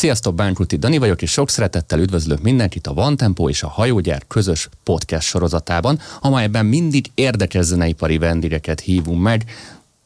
Sziasztok, Bánkuti Dani vagyok, és sok szeretettel üdvözlök mindenkit a Van Tempo és a Hajógyár közös podcast sorozatában, amelyben mindig érdekes zeneipari vendégeket hívunk meg,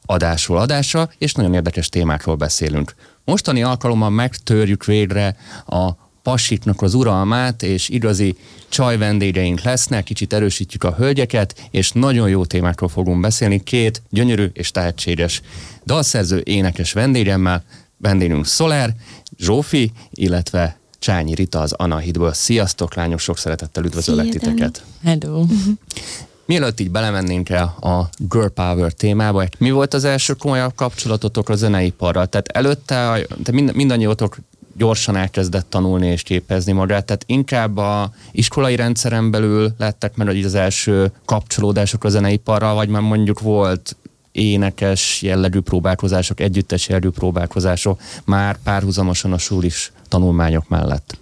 adásról adásra, és nagyon érdekes témákról beszélünk. Mostani alkalommal megtörjük végre a passiknak az uralmát, és igazi csaj vendégeink lesznek, kicsit erősítjük a hölgyeket, és nagyon jó témákról fogunk beszélni, két gyönyörű és tehetséges dalszerző énekes vendégemmel, vendégünk Szoler, Zsófi, illetve Csányi Rita az Anahidból. Sziasztok, lányok, sok szeretettel üdvözöllek titeket. Hello. Mielőtt így belemennénk el a Girl Power témába, mi volt az első komolyabb kapcsolatotok a zeneiparral? Tehát előtte te mind, mindannyiótok gyorsan elkezdett tanulni és képezni magát, tehát inkább a iskolai rendszeren belül lettek meg az első kapcsolódások a zeneiparral, vagy már mondjuk volt énekes jellegű próbálkozások, együttes jellegű próbálkozások már párhuzamosan a sulis tanulmányok mellett?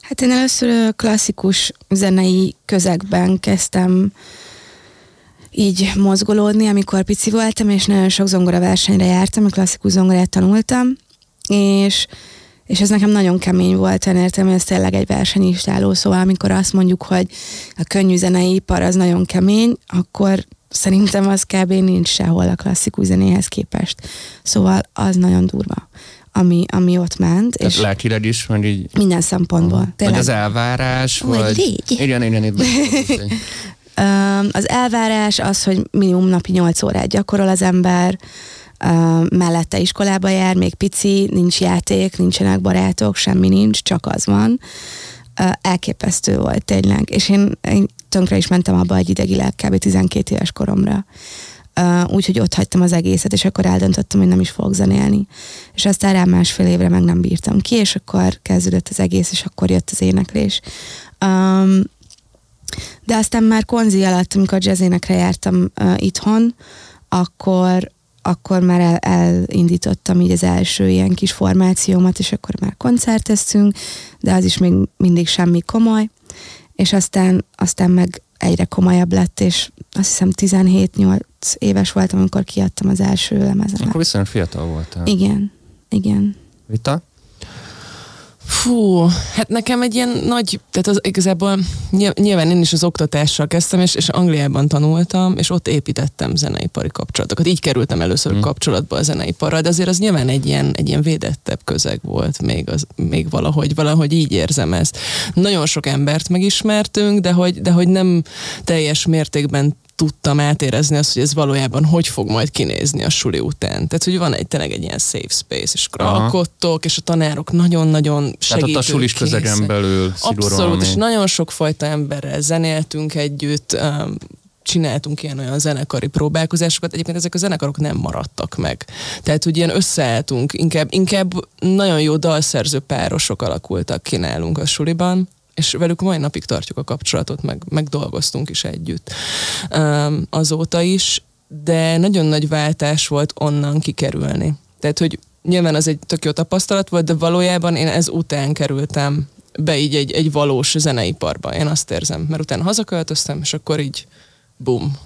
Hát én először klasszikus zenei közegben kezdtem így mozgolódni, amikor pici voltam, és nagyon sok zongora versenyre jártam, a klasszikus zongorát tanultam, és és ez nekem nagyon kemény volt, én értem, hogy ez tényleg egy versenyistáló, szóval amikor azt mondjuk, hogy a könnyű zenei ipar az nagyon kemény, akkor szerintem az kb. nincs sehol a klasszikus zenéhez képest. Szóval az nagyon durva, ami, ami ott ment. Tehát és lelkileg is, meg így... Minden szempontból. Vagy az elvárás, vagy... vagy légy. Igen, igen, itt Az elvárás az, hogy minimum napi 8 órát gyakorol az ember, mellette iskolába jár, még pici, nincs játék, nincsenek barátok, semmi nincs, csak az van. Elképesztő volt tényleg, és én, én tönkre is mentem abba egy idegileg, kb. 12 éves koromra. Úgyhogy ott hagytam az egészet, és akkor eldöntöttem, hogy nem is fogok zenélni. És aztán rá másfél évre meg nem bírtam ki, és akkor kezdődött az egész, és akkor jött az éneklés. Um, de aztán már konzi alatt, amikor jazzénekre jártam uh, itthon, akkor, akkor már el, elindítottam így az első ilyen kis formációmat, és akkor már koncerteztünk, de az is még mindig semmi komoly, és aztán, aztán meg egyre komolyabb lett, és azt hiszem 17-8 éves voltam, amikor kiadtam az első lemezemet. Akkor viszonylag fiatal voltál. Igen, igen. Vita? Fú, hát nekem egy ilyen nagy, tehát az igazából nyilván én is az oktatással kezdtem, és, és Angliában tanultam, és ott építettem zeneipari kapcsolatokat. Így kerültem először mm. kapcsolatba a zeneiparral, de azért az nyilván egy ilyen, egy ilyen védettebb közeg volt még, az, még valahogy, valahogy így érzem ezt. Nagyon sok embert megismertünk, de hogy, de hogy nem teljes mértékben tudtam átérezni azt, hogy ez valójában hogy fog majd kinézni a suli után. Tehát, hogy van egy tényleg egy ilyen safe space, és akkor alkottok, és a tanárok nagyon-nagyon segítők. Tehát ott a sulis közegen belül Abszolút, és nagyon sok fajta emberrel zenéltünk együtt, csináltunk ilyen olyan zenekari próbálkozásokat, egyébként ezek a zenekarok nem maradtak meg. Tehát, hogy ilyen összeálltunk, inkább, inkább nagyon jó dalszerző párosok alakultak ki nálunk a suliban, és velük mai napig tartjuk a kapcsolatot, meg, meg dolgoztunk is együtt um, azóta is, de nagyon nagy váltás volt onnan kikerülni. Tehát, hogy nyilván az egy tök jó tapasztalat volt, de valójában én ez után kerültem be így egy, egy valós zeneiparba. Én azt érzem, mert utána hazaköltöztem, és akkor így bum,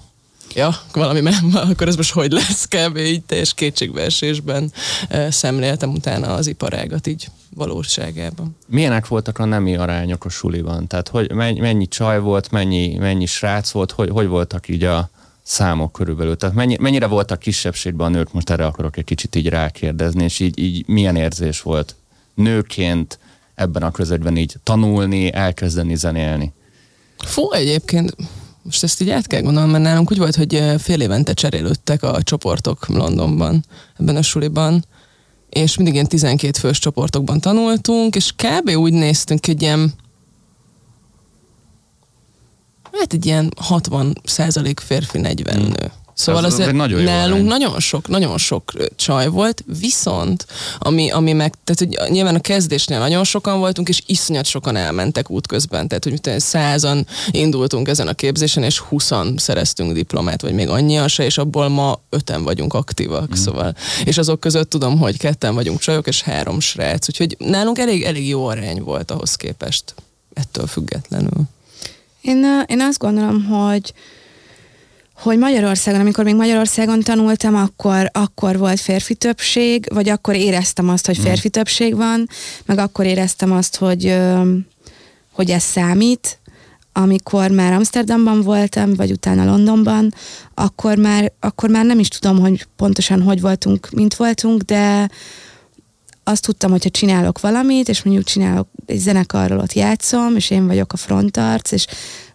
ja, valami, akkor ez most hogy lesz, kb. így teljes kétségbeesésben szemléltem utána az iparágat így valóságában. Milyenek voltak a nemi arányok a suliban? Tehát hogy mennyi, mennyi csaj volt, mennyi, mennyi srác volt, hogy, hogy voltak így a számok körülbelül? Tehát mennyi, mennyire voltak kisebbségben a nők? Most erre akarok egy kicsit így rákérdezni, és így, így milyen érzés volt nőként ebben a közegben így tanulni, elkezdeni zenélni? Fú, egyébként most ezt így át kell gondolnom, mert nálunk úgy volt, hogy fél évente cserélődtek a csoportok Londonban, ebben a suliban, és mindig ilyen 12 fős csoportokban tanultunk, és kb. úgy néztünk, hogy ilyen hát egy ilyen 60 százalék férfi, 40 hmm. nő. Szóval az, az azért nagyon nálunk nagyon sok, nagyon sok csaj volt, viszont ami, ami meg, tehát hogy nyilván a kezdésnél nagyon sokan voltunk, és iszonyat sokan elmentek útközben, tehát hogy százan indultunk ezen a képzésen, és huszan szereztünk diplomát, vagy még annyian se, és abból ma öten vagyunk aktívak, mm. szóval. És azok között tudom, hogy ketten vagyunk csajok, és három srác, úgyhogy nálunk elég, elég jó arány volt ahhoz képest, ettől függetlenül. Én, én azt gondolom, hogy hogy Magyarországon, amikor még Magyarországon tanultam, akkor, akkor volt férfi többség, vagy akkor éreztem azt, hogy férfi többség van, meg akkor éreztem azt, hogy, hogy ez számít, amikor már Amsterdamban voltam, vagy utána Londonban, akkor már, akkor már nem is tudom, hogy pontosan hogy voltunk, mint voltunk, de azt tudtam, hogyha csinálok valamit, és mondjuk csinálok egy zenekarról ott játszom, és én vagyok a frontarc, és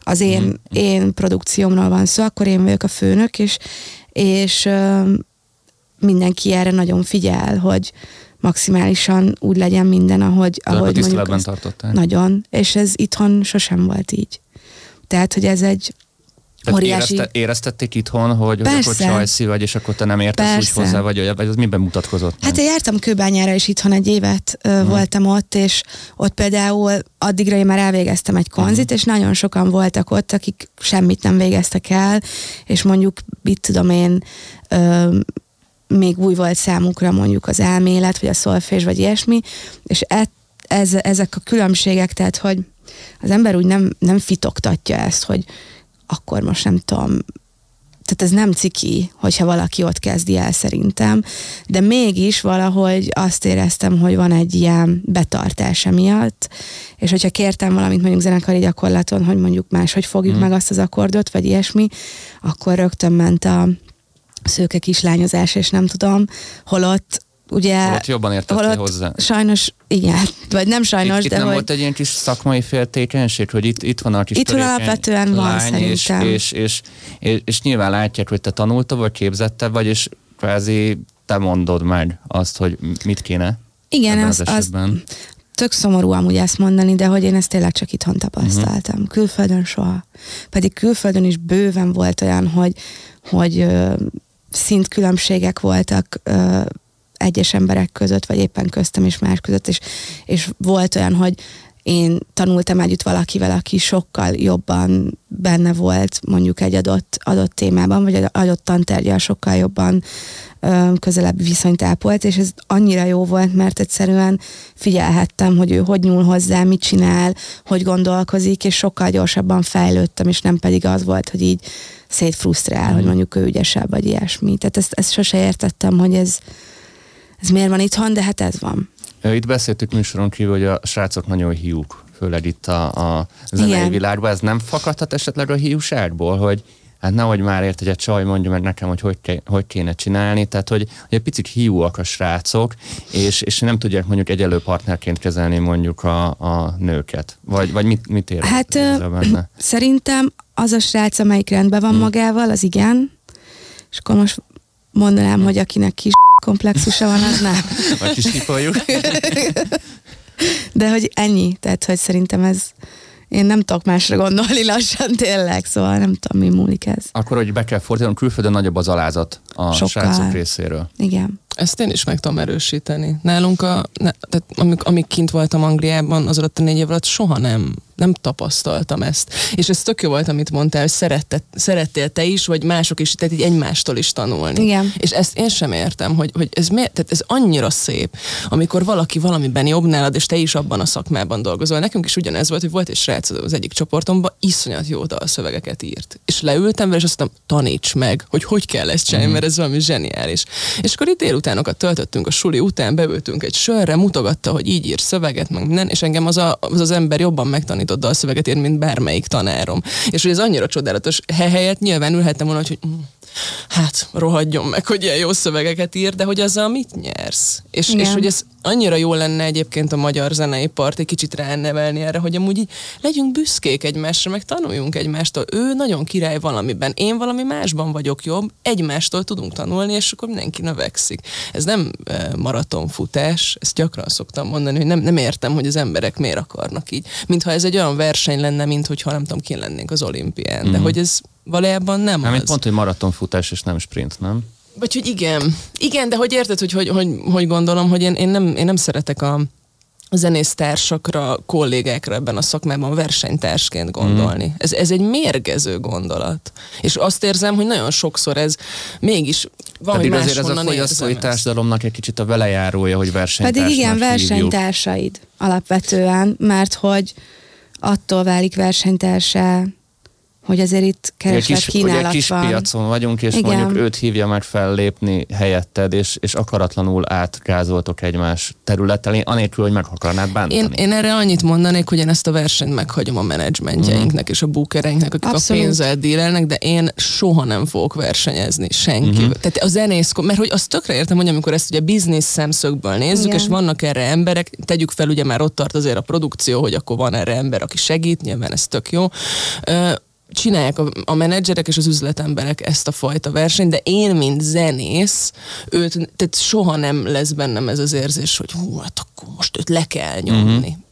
az én, mm. én produkciómról van szó, akkor én vagyok a főnök, és, és mindenki erre nagyon figyel, hogy maximálisan úgy legyen minden, ahogy, Tehát ahogy mondjuk... tartottál. Nagyon, és ez itthon sosem volt így. Tehát, hogy ez egy Tehát óriási... érezte, éreztették itthon, hogy, hogy akkor Persze. csajszi vagy, és akkor te nem értesz úgy Persze. hozzá, vagy, vagy az miben mutatkozott? Hát én jártam Kőbányára is itthon egy évet ö, voltam ott, és ott például addigra én már elvégeztem egy konzit, és nagyon sokan voltak ott, akik semmit nem végeztek el, és mondjuk, mit tudom én, ö, még új volt számukra mondjuk az elmélet, vagy a szolfés, vagy ilyesmi, és e, ez, ezek a különbségek, tehát hogy az ember úgy nem, nem fitoktatja ezt, hogy akkor most nem tudom, tehát ez nem ciki, hogyha valaki ott kezdi el szerintem, de mégis valahogy azt éreztem, hogy van egy ilyen betartása miatt, és hogyha kértem valamit mondjuk zenekari gyakorlaton, hogy mondjuk máshogy fogjuk Mm. meg azt az akkordot, vagy ilyesmi, akkor rögtön ment a szőke kislányozás, és nem tudom, holott ugye... Holott jobban értettél hozzá. Sajnos, igen, vagy nem sajnos, itt, itt de nem hogy... volt egy ilyen kis szakmai féltékenység, hogy itt, itt van a kis Itthon törékeny alapvetően van, lány, és, szerintem. és, és, és, és, nyilván látják, hogy te tanulta, vagy képzette vagy, és kvázi te mondod meg azt, hogy mit kéne Igen, az, az az, esetben. tök szomorú amúgy ezt mondani, de hogy én ezt tényleg csak itthon tapasztaltam. Uh-huh. Külföldön soha. Pedig külföldön is bőven volt olyan, hogy, hogy szintkülönbségek voltak egyes emberek között, vagy éppen köztem és más között, és, és volt olyan, hogy én tanultam együtt valakivel, aki sokkal jobban benne volt mondjuk egy adott, adott témában, vagy egy adott tantárgyal sokkal jobban ö, közelebb viszonyt ápolt, és ez annyira jó volt, mert egyszerűen figyelhettem, hogy ő hogy nyúl hozzá, mit csinál, hogy gondolkozik, és sokkal gyorsabban fejlődtem, és nem pedig az volt, hogy így szétfrusztrál, hogy mondjuk ő ügyesebb, vagy ilyesmi. Tehát ezt, ezt sose értettem, hogy ez, ez miért van itthon, de hát ez van. Itt beszéltük műsoron kívül, hogy a srácok nagyon hiúk, főleg itt a, a zenei Igen. világban. Ez nem fakadhat esetleg a hiúságból, hogy hát nehogy már ért, hogy egy csaj mondja meg nekem, hogy hogy, ké, hogy kéne csinálni, tehát hogy, hogy egy picit hiúak a srácok, és, és nem tudják mondjuk egyelő partnerként kezelni mondjuk a, a nőket. Vagy, vagy mit, mit ér Hát, érzel ö, benne? Szerintem az a srác, amelyik rendben van magával, az igen. És akkor most mondanám, hogy akinek kis komplexusa van, az nem. Vagy kis kipoljuk? De hogy ennyi, tehát hogy szerintem ez, én nem tudok másra gondolni lassan tényleg, szóval nem tudom, mi múlik ez. Akkor, hogy be kell fordítanom, külföldön nagyobb az alázat a Sokkal. srácok részéről. Igen. Ezt én is meg tudom erősíteni. Nálunk, a, ne, tehát amíg, amíg kint voltam Angliában, az alatt a négy év alatt soha nem, nem tapasztaltam ezt. És ez tök jó volt, amit mondtál, hogy szeretted, szerettél te is, vagy mások is, tehát így egymástól is tanulni. Igen. És ezt én sem értem, hogy, hogy ez, miért, tehát ez annyira szép, amikor valaki valamiben jobb nálad, és te is abban a szakmában dolgozol. Nekünk is ugyanez volt, hogy volt egy srác az egyik csoportomban, iszonyat jó dalszövegeket írt. És leültem vele, és azt mondtam, taníts meg, hogy hogy kell ezt csinálni, mert ez valami zseniális. És akkor itt délutánokat töltöttünk a suli után, beültünk egy sörre, mutogatta, hogy így ír szöveget, meg minden, és engem az, a, az az ember jobban megtanított dalszöveget ír, mint bármelyik tanárom. És hogy ez annyira csodálatos, He- helyett nyilván ülhettem volna, hogy mm, hát rohadjon meg, hogy ilyen jó szövegeket ír, de hogy azzal mit nyersz? És, Igen. és hogy ez annyira jó lenne egyébként a magyar zenei part egy kicsit ránevelni erre, hogy amúgy így legyünk büszkék egymásra, meg tanuljunk egymástól. Ő nagyon király valamiben, én valami másban vagyok jobb, egymástól tudunk tanulni, és akkor mindenki növekszik. Ez nem e, maratonfutás, ezt gyakran szoktam mondani, hogy nem, nem értem, hogy az emberek miért akarnak így. Mintha ez egy olyan verseny lenne, mint hogyha nem tudom, ki lennénk az olimpián, de Mhm. hogy ez valójában nem Nem, az. mint pont, hogy maratonfutás és nem sprint, nem? Vagy hogy igen. Igen, de hogy érted, hogy hogy, hogy, hogy gondolom, hogy én, én, nem, én nem szeretek a zenésztársakra, kollégákra ebben a szakmában versenytársként gondolni. Ez, ez egy mérgező gondolat. És azt érzem, hogy nagyon sokszor ez mégis valami Pedig azért ez a fogyasztói társadalomnak egy kicsit a velejárója, hogy versenytársnak Pedig igen, hívjuk. versenytársaid alapvetően, mert hogy attól válik versenytársá, hogy azért itt kereslet kis, kínálat ugye kis van. piacon vagyunk, és Igen. mondjuk őt hívja meg fellépni helyetted, és, és akaratlanul átgázoltok egymás területtel, anélkül, hogy meg akarnád bántani. Én, én erre annyit mondanék, hogy én ezt a versenyt meghagyom a menedzsmentjeinknek és a bookereinknek, akik Abszolút. a pénzzel dílelnek, de én soha nem fogok versenyezni senkivel. Mhm. Tehát a zenész, mert hogy azt tökre értem, hogy amikor ezt ugye biznisz szemszögből nézzük, Igen. és vannak erre emberek, tegyük fel, ugye már ott tart azért a produkció, hogy akkor van erre ember, aki segít, nyilván ez tök jó. Csinálják a, a menedzserek és az üzletemberek ezt a fajta versenyt, de én, mint zenész, őt, tehát soha nem lesz bennem ez az érzés, hogy hú, hát akkor most őt le kell nyomni. Uh-huh.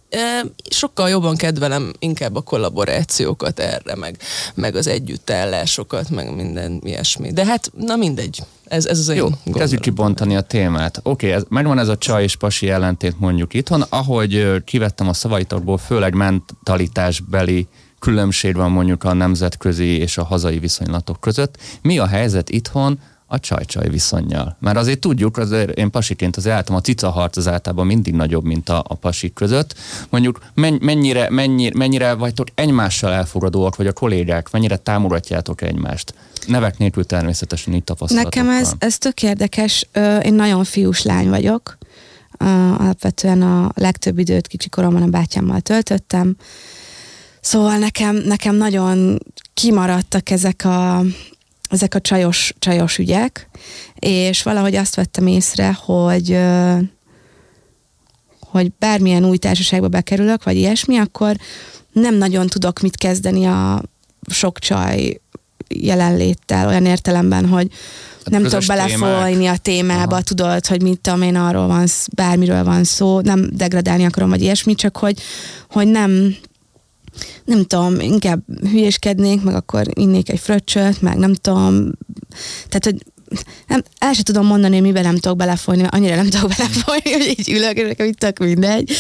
Sokkal jobban kedvelem inkább a kollaborációkat erre, meg, meg az együttállásokat, meg minden ilyesmi. De hát, na mindegy. Ez, ez az én Jó, gondolatom. kezdjük kibontani a témát. Oké, okay, megvan ez a csaj és pasi ellentét mondjuk itthon, ahogy kivettem a szavaitokból, főleg mentalitásbeli különbség van mondjuk a nemzetközi és a hazai viszonylatok között. Mi a helyzet itthon a csaj-csaj viszonyjal? Mert azért tudjuk, azért én pasiként azért álltam, a cica harc az általában mindig nagyobb, mint a, a pasik között. Mondjuk men, mennyire, mennyire, mennyire vagytok egymással elfogadóak, vagy a kollégák, mennyire támogatjátok egymást? Nevek nélkül természetesen itt tapasztalatokkal. Nekem ez, ez tök érdekes. Én nagyon fiús lány vagyok. Alapvetően a legtöbb időt kicsikoromban a bátyámmal töltöttem. Szóval nekem, nekem nagyon kimaradtak ezek a, ezek a csajos, csajos ügyek, és valahogy azt vettem észre, hogy hogy bármilyen új társaságba bekerülök, vagy ilyesmi, akkor nem nagyon tudok mit kezdeni a sok csaj jelenléttel, olyan értelemben, hogy Hát nem tudok belefolyni a témába, Aha. tudod, hogy mit tudom én, arról van, bármiről van szó, nem degradálni akarom, vagy ilyesmi, csak hogy, hogy nem, nem tudom, inkább hülyéskednék, meg akkor innék egy fröccsöt, meg nem tudom, tehát, hogy nem, el sem tudom mondani, hogy miben nem tudok belefolyni, mert annyira nem tudok belefolyni, hogy így ülök, és nekem tök mindegy.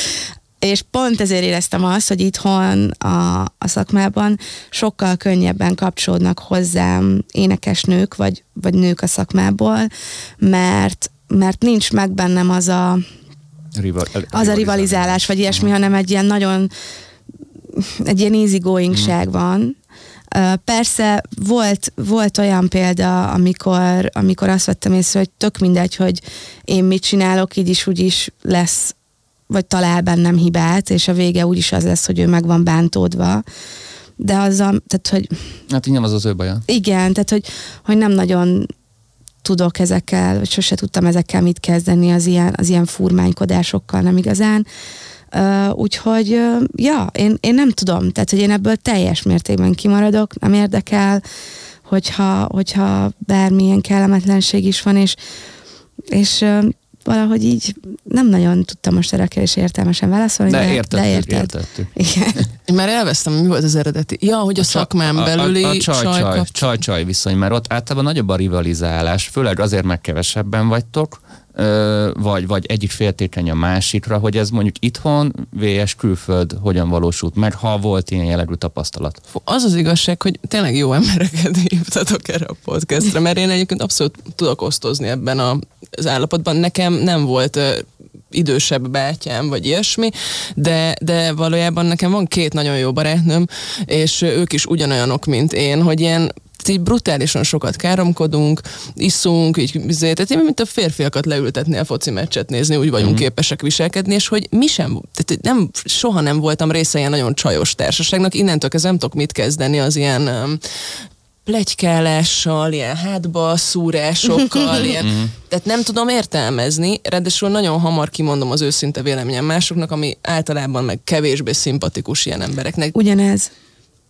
És pont ezért éreztem azt, hogy itthon a, a szakmában sokkal könnyebben kapcsolódnak hozzám énekesnők, vagy, vagy nők a szakmából, mert, mert nincs meg bennem az a, Rival, az a rivalizálás, vagy ilyesmi, hanem egy ilyen nagyon, egy ilyen easygoingság van. Ö, Persze volt, volt olyan példa, amikor, amikor azt vettem észre, hogy tök mindegy, hogy én mit csinálok, így is úgy is lesz, vagy talál bennem hibát, és a vége úgyis az lesz, hogy ő meg van bántódva. De az a, tehát, hogy Hát így nem az az ő baja. igen, tehát hogy, hogy nem nagyon tudok ezekkel, vagy sose tudtam ezekkel mit kezdeni az ilyen, az ilyen furmánykodásokkal, nem igazán. Uh, úgyhogy, uh, ja, én, én nem tudom, tehát hogy én ebből teljes mértékben kimaradok, nem érdekel, hogyha, hogyha bármilyen kellemetlenség is van, és, és uh, valahogy így nem nagyon tudtam most erre a kérdésre értelmesen válaszolni, De de, értettük, de érted. értettük. Igen. Én már elvesztem, mi volt az eredeti. Ja, hogy a, szakmán belüli a, a, a csaj, csaj, kap- csaj, csaj viszony, mert ott általában nagyobb a rivalizálás, főleg azért, mert kevesebben vagytok, vagy, vagy egyik féltékeny a másikra, hogy ez mondjuk itthon, VS külföld hogyan valósult meg, ha volt ilyen jellegű tapasztalat. Az az igazság, hogy tényleg jó embereket hívtatok erre a podcastra, mert én egyébként abszolút tudok osztozni ebben a, az állapotban. Nekem nem volt idősebb bátyám, vagy ilyesmi, de, de valójában nekem van két nagyon jó barátnőm, és ők is ugyanolyanok, mint én, hogy ilyen így brutálisan sokat káromkodunk, iszunk, így, izé, tehát én, mint a férfiakat leültetni a foci meccset nézni, úgy vagyunk mm. képesek viselkedni, és hogy mi sem, tehát nem, soha nem voltam része ilyen nagyon csajos társaságnak, innentől kezdve nem tudok mit kezdeni az ilyen um, plegykálással, ilyen hátba szúrásokkal, ilyen, tehát nem tudom értelmezni, ráadásul nagyon hamar kimondom az őszinte véleményem másoknak, ami általában meg kevésbé szimpatikus ilyen embereknek. Ugyanez.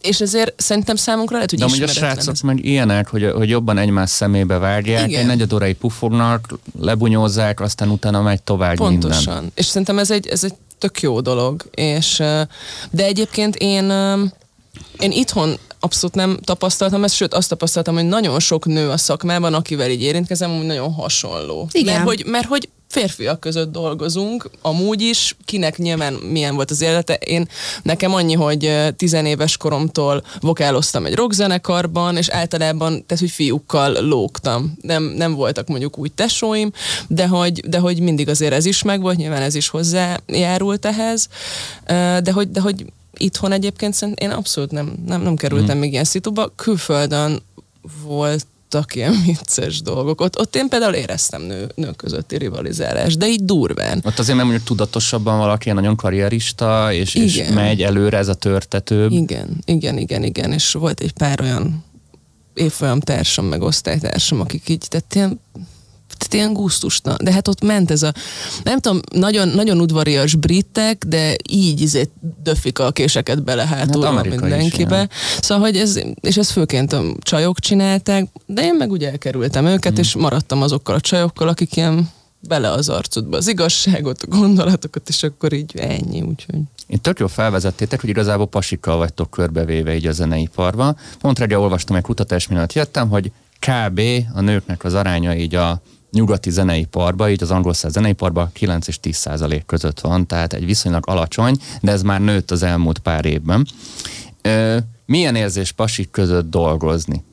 És ezért szerintem számunkra lehet, hogy De amúgy a srácok ez. meg ilyenek, hogy, hogy jobban egymás szemébe vágják, Igen. egy negyed órai pufognak, lebunyózzák, aztán utána megy tovább Pontosan. minden. És szerintem ez egy, ez egy tök jó dolog. És, de egyébként én, én itthon abszolút nem tapasztaltam ezt, sőt azt tapasztaltam, hogy nagyon sok nő a szakmában, akivel így érintkezem, hogy nagyon hasonló. Igen. Mert hogy, mert hogy férfiak között dolgozunk, amúgy is, kinek nyilván milyen volt az élete. Én nekem annyi, hogy tizenéves koromtól vokáloztam egy rockzenekarban, és általában, tehát hogy fiúkkal lógtam. Nem, nem voltak mondjuk úgy tesóim, de hogy, de hogy mindig azért ez is megvolt, nyilván ez is hozzájárult ehhez, de hogy, de hogy itthon egyébként szerint én abszolút nem, nem, nem kerültem mm. még ilyen szituba. Külföldön voltak ilyen vicces dolgok. Ott, ott én például éreztem nő, nők közötti rivalizálást, de így durván. Ott azért nem mondjuk tudatosabban valaki nagyon karrierista, és, és megy előre ez a törtető. Igen, igen, igen, igen, és volt egy pár olyan évfolyam társam, meg osztálytársam, akik így, tehát ilyen tehát ilyen gusztusna. De hát ott ment ez a, nem tudom, nagyon, nagyon udvarias britek, de így izé döfik a késeket bele hátul hát mindenkibe. Is, szóval, hogy ez, és ez főként a csajok csinálták, de én meg ugye elkerültem őket, mm. és maradtam azokkal a csajokkal, akik ilyen bele az arcodba az igazságot, a gondolatokat, és akkor így ennyi, úgyhogy. Én tök jól felvezettétek, hogy igazából pasikkal vagytok körbevéve így a zeneiparban. Pont reggel olvastam egy kutatás miatt jöttem, hogy kb. a nőknek az aránya így a nyugati zeneiparba, így az angol száz zeneiparba 9 és 10 százalék között van, tehát egy viszonylag alacsony, de ez már nőtt az elmúlt pár évben. Milyen érzés pasik között dolgozni?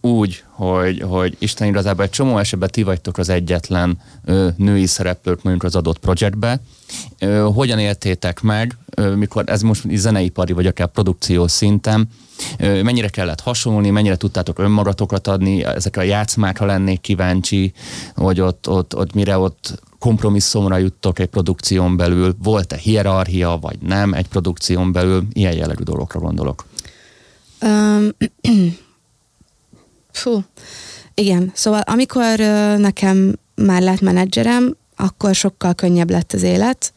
Úgy, hogy, hogy Isten igazából egy csomó esetben ti vagytok az egyetlen ö, női szereplők mondjuk az adott projektbe. Ö, hogyan éltétek meg, ö, mikor ez most zeneipari vagy akár produkció szinten, mennyire kellett hasonlni, mennyire tudtátok önmagatokat adni, ezekre a játszmákra lennék kíváncsi, hogy ott, ott, ott mire ott kompromisszumra juttok egy produkción belül, volt-e hierarchia, vagy nem egy produkción belül, ilyen jellegű dolgokra gondolok. Um, fú, igen, szóval amikor nekem már lett menedzserem, akkor sokkal könnyebb lett az élet,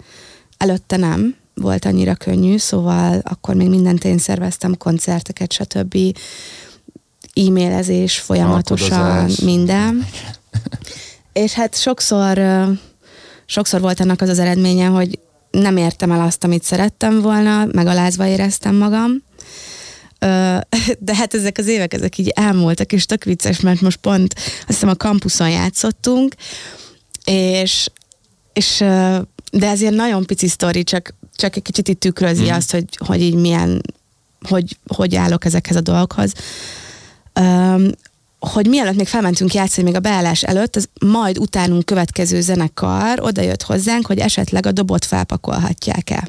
előtte nem, volt annyira könnyű, szóval akkor még mindent én szerveztem, koncerteket, stb. E-mailezés folyamatosan, Alkudozás. minden. És hát sokszor, sokszor volt ennek az az eredménye, hogy nem értem el azt, amit szerettem volna, megalázva éreztem magam. De hát ezek az évek, ezek így elmúltak, és tök vicces, mert most pont azt hiszem a kampuszon játszottunk, és, és de ez ilyen nagyon pici sztori, csak csak egy kicsit itt tükrözi mm. azt, hogy, hogy így milyen, hogy, hogy állok ezekhez a dolgokhoz. Um, hogy mielőtt még felmentünk játszani, még a beállás előtt, az majd utánunk következő zenekar oda jött hozzánk, hogy esetleg a dobot felpakolhatják-e.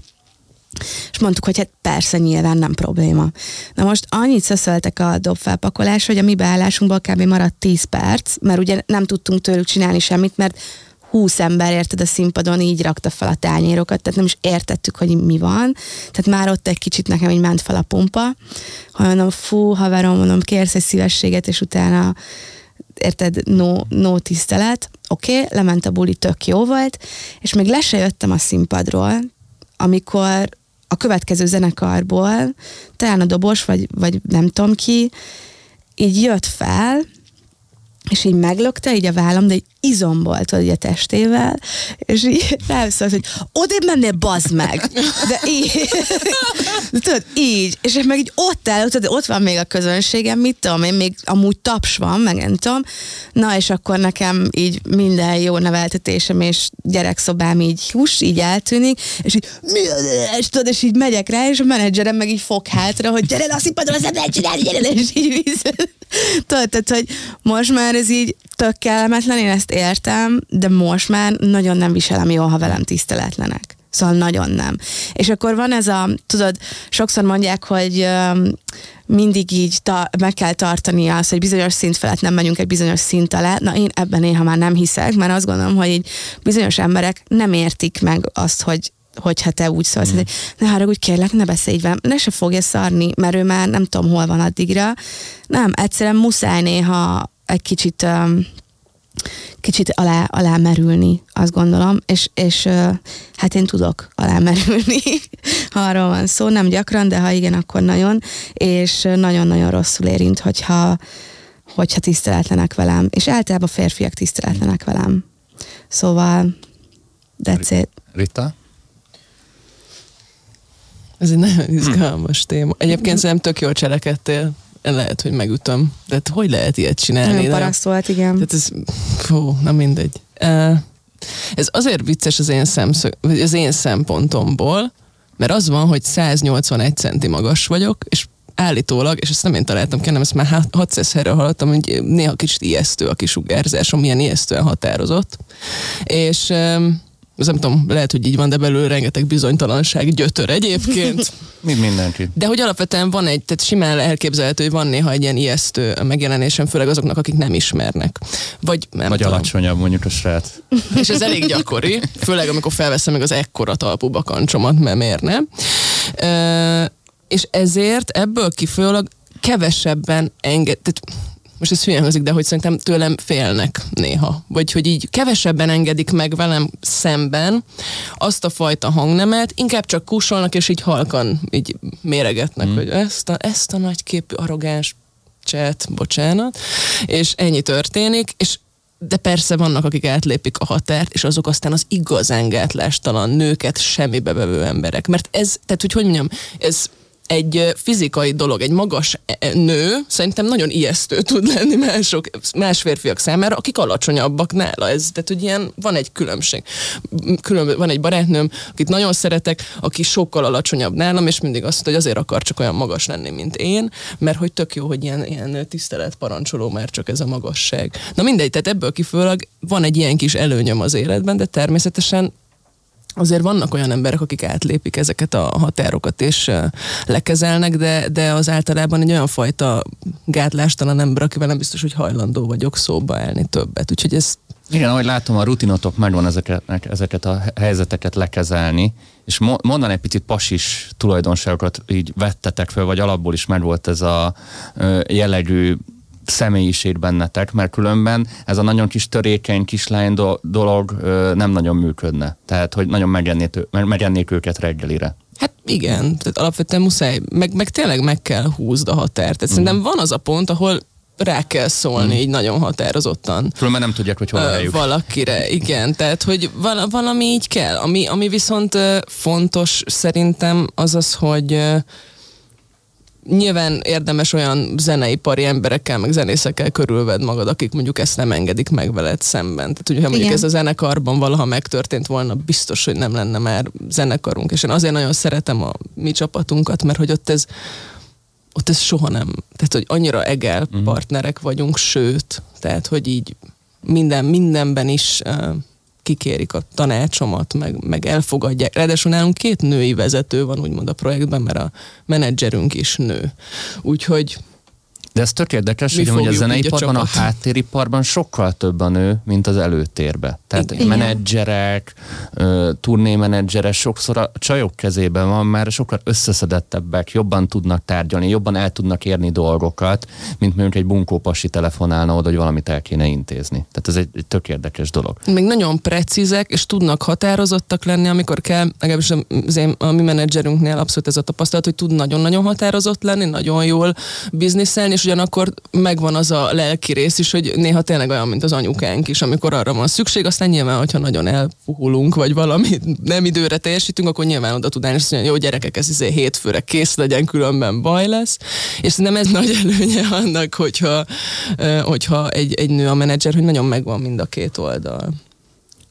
És mondtuk, hogy hát persze, nyilván nem probléma. Na most annyit szöszöltek a dobfelpakolás, hogy a mi beállásunkból kb. maradt 10 perc, mert ugye nem tudtunk tőlük csinálni semmit, mert húsz ember érted a színpadon így rakta fel a tányérokat, tehát nem is értettük, hogy mi van. Tehát már ott egy kicsit nekem így ment fel a pumpa, ha mondom, fú, haverom, mondom, kérsz egy szívességet, és utána érted, no, no tisztelet, oké, okay, lement a buli, tök jó volt, és még le se jöttem a színpadról, amikor a következő zenekarból, talán a dobos, vagy, vagy nem tudom ki, így jött fel, és így meglökte így a vállam, de így izombolt tudod, a testével, és így rám szólt, hogy odébb mennél, bazd meg! De így, de tudod, így, és meg így ott áll, tudod, ott van még a közönségem, mit tudom én, még amúgy taps van, meg nem tudom, na és akkor nekem így minden jó neveltetésem és gyerekszobám így hús, így eltűnik, és így, mi és tudod, és így megyek rá, és a menedzserem meg így fog hátra, hogy gyere le a színpadon, azt nem csinálni, gyere le, és így víz. Tudod, tehát, hogy most már ez így tök kellemetlen, én ezt értem, de most már nagyon nem viselem jól, ha velem tiszteletlenek. Szóval nagyon nem. És akkor van ez a, tudod, sokszor mondják, hogy mindig így ta, meg kell tartani azt, hogy bizonyos szint felett nem megyünk egy bizonyos szint alá. Na én ebben néha már nem hiszek, mert azt gondolom, hogy így bizonyos emberek nem értik meg azt, hogy hogyha te úgy szólsz, mm. hogy ne haragudj, kérlek, ne beszélj velem, ne se fogja szarni, mert ő már nem tudom, hol van addigra. Nem, egyszerűen muszáj néha egy kicsit um, kicsit alá, alá merülni, azt gondolom, és, és hát én tudok alá merülni, ha arról van szó, nem gyakran, de ha igen, akkor nagyon, és nagyon-nagyon rosszul érint, hogyha, hogyha tiszteletlenek velem, és általában férfiak tiszteletlenek velem. Szóval, that's it. Rita? Ez egy nagyon izgalmas téma. Egyébként nem tök jól cselekedtél lehet, hogy megütöm. De hát hogy lehet ilyet csinálni? Nagyon paraszt volt, igen. Tehát ez, fú, na mindegy. Ez azért vicces az én, szemszög, az én szempontomból, mert az van, hogy 181 centi magas vagyok, és állítólag, és ezt nem én találtam ki, hanem ezt már 600 helyre hallottam, hogy néha kicsit ijesztő a kisugárzásom, milyen ijesztően határozott. És Ez nem tudom, lehet, hogy így van, de belőle rengeteg bizonytalanság gyötör egyébként. Mint mindenki. De hogy alapvetően van egy, tehát simán elképzelhető, hogy van néha egy ilyen ijesztő megjelenésem, főleg azoknak, akik nem ismernek. Vagy nem Vagy tudom. alacsonyabb mondjuk a srác. És ez elég gyakori, főleg amikor felveszem meg az ekkora talpú bakancsomat, mert miért nem. Ö, és ezért ebből kifolyólag kevesebben enged, tehát most ez hülyen hangzik, de hogy szerintem tőlem félnek néha. Vagy hogy így kevesebben engedik meg velem szemben azt a fajta hangnemet, inkább csak kusolnak, és így halkan így méregetnek, mm. hogy ezt a, ezt a nagyképű, arrogáns cset, bocsánat, és ennyi történik, és de persze vannak, akik átlépik a határt, és azok aztán az igazán gátlástalan nőket semmibe vevő emberek. Mert ez, tehát hogy hogy mondjam, ez egy fizikai dolog, egy magas e- nő szerintem nagyon ijesztő tud lenni mások, más férfiak számára, akik alacsonyabbak nála. Ez, tehát, hogy ilyen van egy különbség. Külön, van egy barátnőm, akit nagyon szeretek, aki sokkal alacsonyabb nálam, és mindig azt mondta, hogy azért akar csak olyan magas lenni, mint én, mert hogy tök jó, hogy ilyen, ilyen tisztelet parancsoló már csak ez a magasság. Na mindegy, tehát ebből kifolyólag van egy ilyen kis előnyöm az életben, de természetesen azért vannak olyan emberek, akik átlépik ezeket a határokat és lekezelnek, de, de az általában egy olyan fajta gátlástalan ember, akivel nem biztos, hogy hajlandó vagyok szóba állni többet. Úgyhogy ez Igen, ahogy látom, a rutinotok megvan ezeket, ezeket a helyzeteket lekezelni, és mo- mondan egy picit pasis tulajdonságokat így vettetek föl, vagy alapból is megvolt ez a jellegű személyiség bennetek, mert különben ez a nagyon kis törékeny kislány do- dolog ö, nem nagyon működne. Tehát, hogy nagyon megennék, megennék őket reggelire. Hát igen, tehát alapvetően muszáj, meg, meg tényleg meg kell húzd a határt. Tehát szerintem van az a pont, ahol rá kell szólni így nagyon határozottan. Különben nem tudják, hogy hol a helyük. valakire, igen, tehát hogy val- valami így kell. Ami, ami viszont fontos szerintem az az, hogy nyilván érdemes olyan zeneipari emberekkel, meg zenészekkel körülved magad, akik mondjuk ezt nem engedik meg veled szemben. Tehát, hogyha mondjuk Igen. ez a zenekarban valaha megtörtént volna, biztos, hogy nem lenne már zenekarunk. És én azért nagyon szeretem a mi csapatunkat, mert hogy ott ez ott ez soha nem, tehát hogy annyira egel Mhm. partnerek vagyunk, sőt, tehát hogy így minden, mindenben is uh, kikérik a tanácsomat, meg, meg elfogadják. Ráadásul nálunk két női vezető van úgymond a projektben, mert a menedzserünk is nő. Úgyhogy De ez tök érdekes, Mi hogy a a zeneiparban, a, csapat. háttériparban sokkal több a nő, mint az előtérbe. Tehát Igen. menedzserek, turnémenedzserek sokszor a csajok kezében van, már sokkal összeszedettebbek, jobban tudnak tárgyalni, jobban el tudnak érni dolgokat, mint mondjuk egy bunkópasi telefonálna oda, hogy valamit el kéne intézni. Tehát ez egy, egy tök érdekes dolog. még nagyon precízek, és tudnak határozottak lenni, amikor kell, legalábbis az én, a mi menedzserünknél abszolút ez a tapasztalat, hogy tud nagyon-nagyon határozott lenni, nagyon jól bizniszelni, és ugyanakkor megvan az a lelki rész is, hogy néha tényleg olyan, mint az anyukánk is, amikor arra van szükség, aztán nyilván, hogyha nagyon elpuhulunk, vagy valami nem időre teljesítünk, akkor nyilván oda tud állni, és mondja, jó gyerekek, ez izé hétfőre kész legyen, különben baj lesz. És szerintem ez nagy előnye annak, hogyha, hogyha egy, egy nő a menedzser, hogy nagyon megvan mind a két oldal.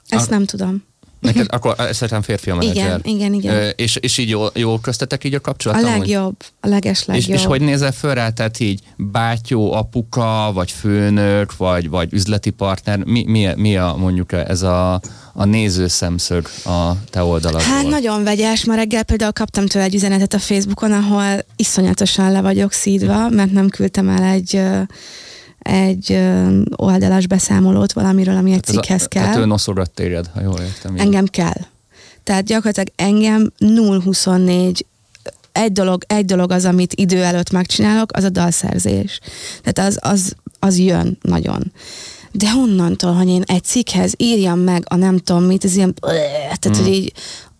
Ezt nem tudom. Neked akkor esetleg férfi a menedzser. Igen, igen, igen. És, és így jól, jól köztetek így a kapcsolat? A legjobb, a leges És, legjobb. és hogy nézel föl rá, tehát így bátyó, apuka, vagy főnök, vagy, vagy üzleti partner, mi, mi, mi a mondjuk ez a, a nézőszemszög a te oldaladról? Hát nagyon vegyes, ma reggel például kaptam tőle egy üzenetet a Facebookon, ahol iszonyatosan le vagyok szídva, mert nem küldtem el egy egy oldalas beszámolót valamiről, ami egy Ez a- cikkhez Tehát ő kell. noszogat téged, ha jól értem. Engem kell. Tehát gyakorlatilag engem 0-24 egy dolog, egy dolog az, amit idő előtt megcsinálok, az a dalszerzés. Tehát az, az, az jön nagyon. De honnantól, hogy én egy cikkhez írjam meg a nem tudom mit, ez ilyen, tehát Mm. hogy így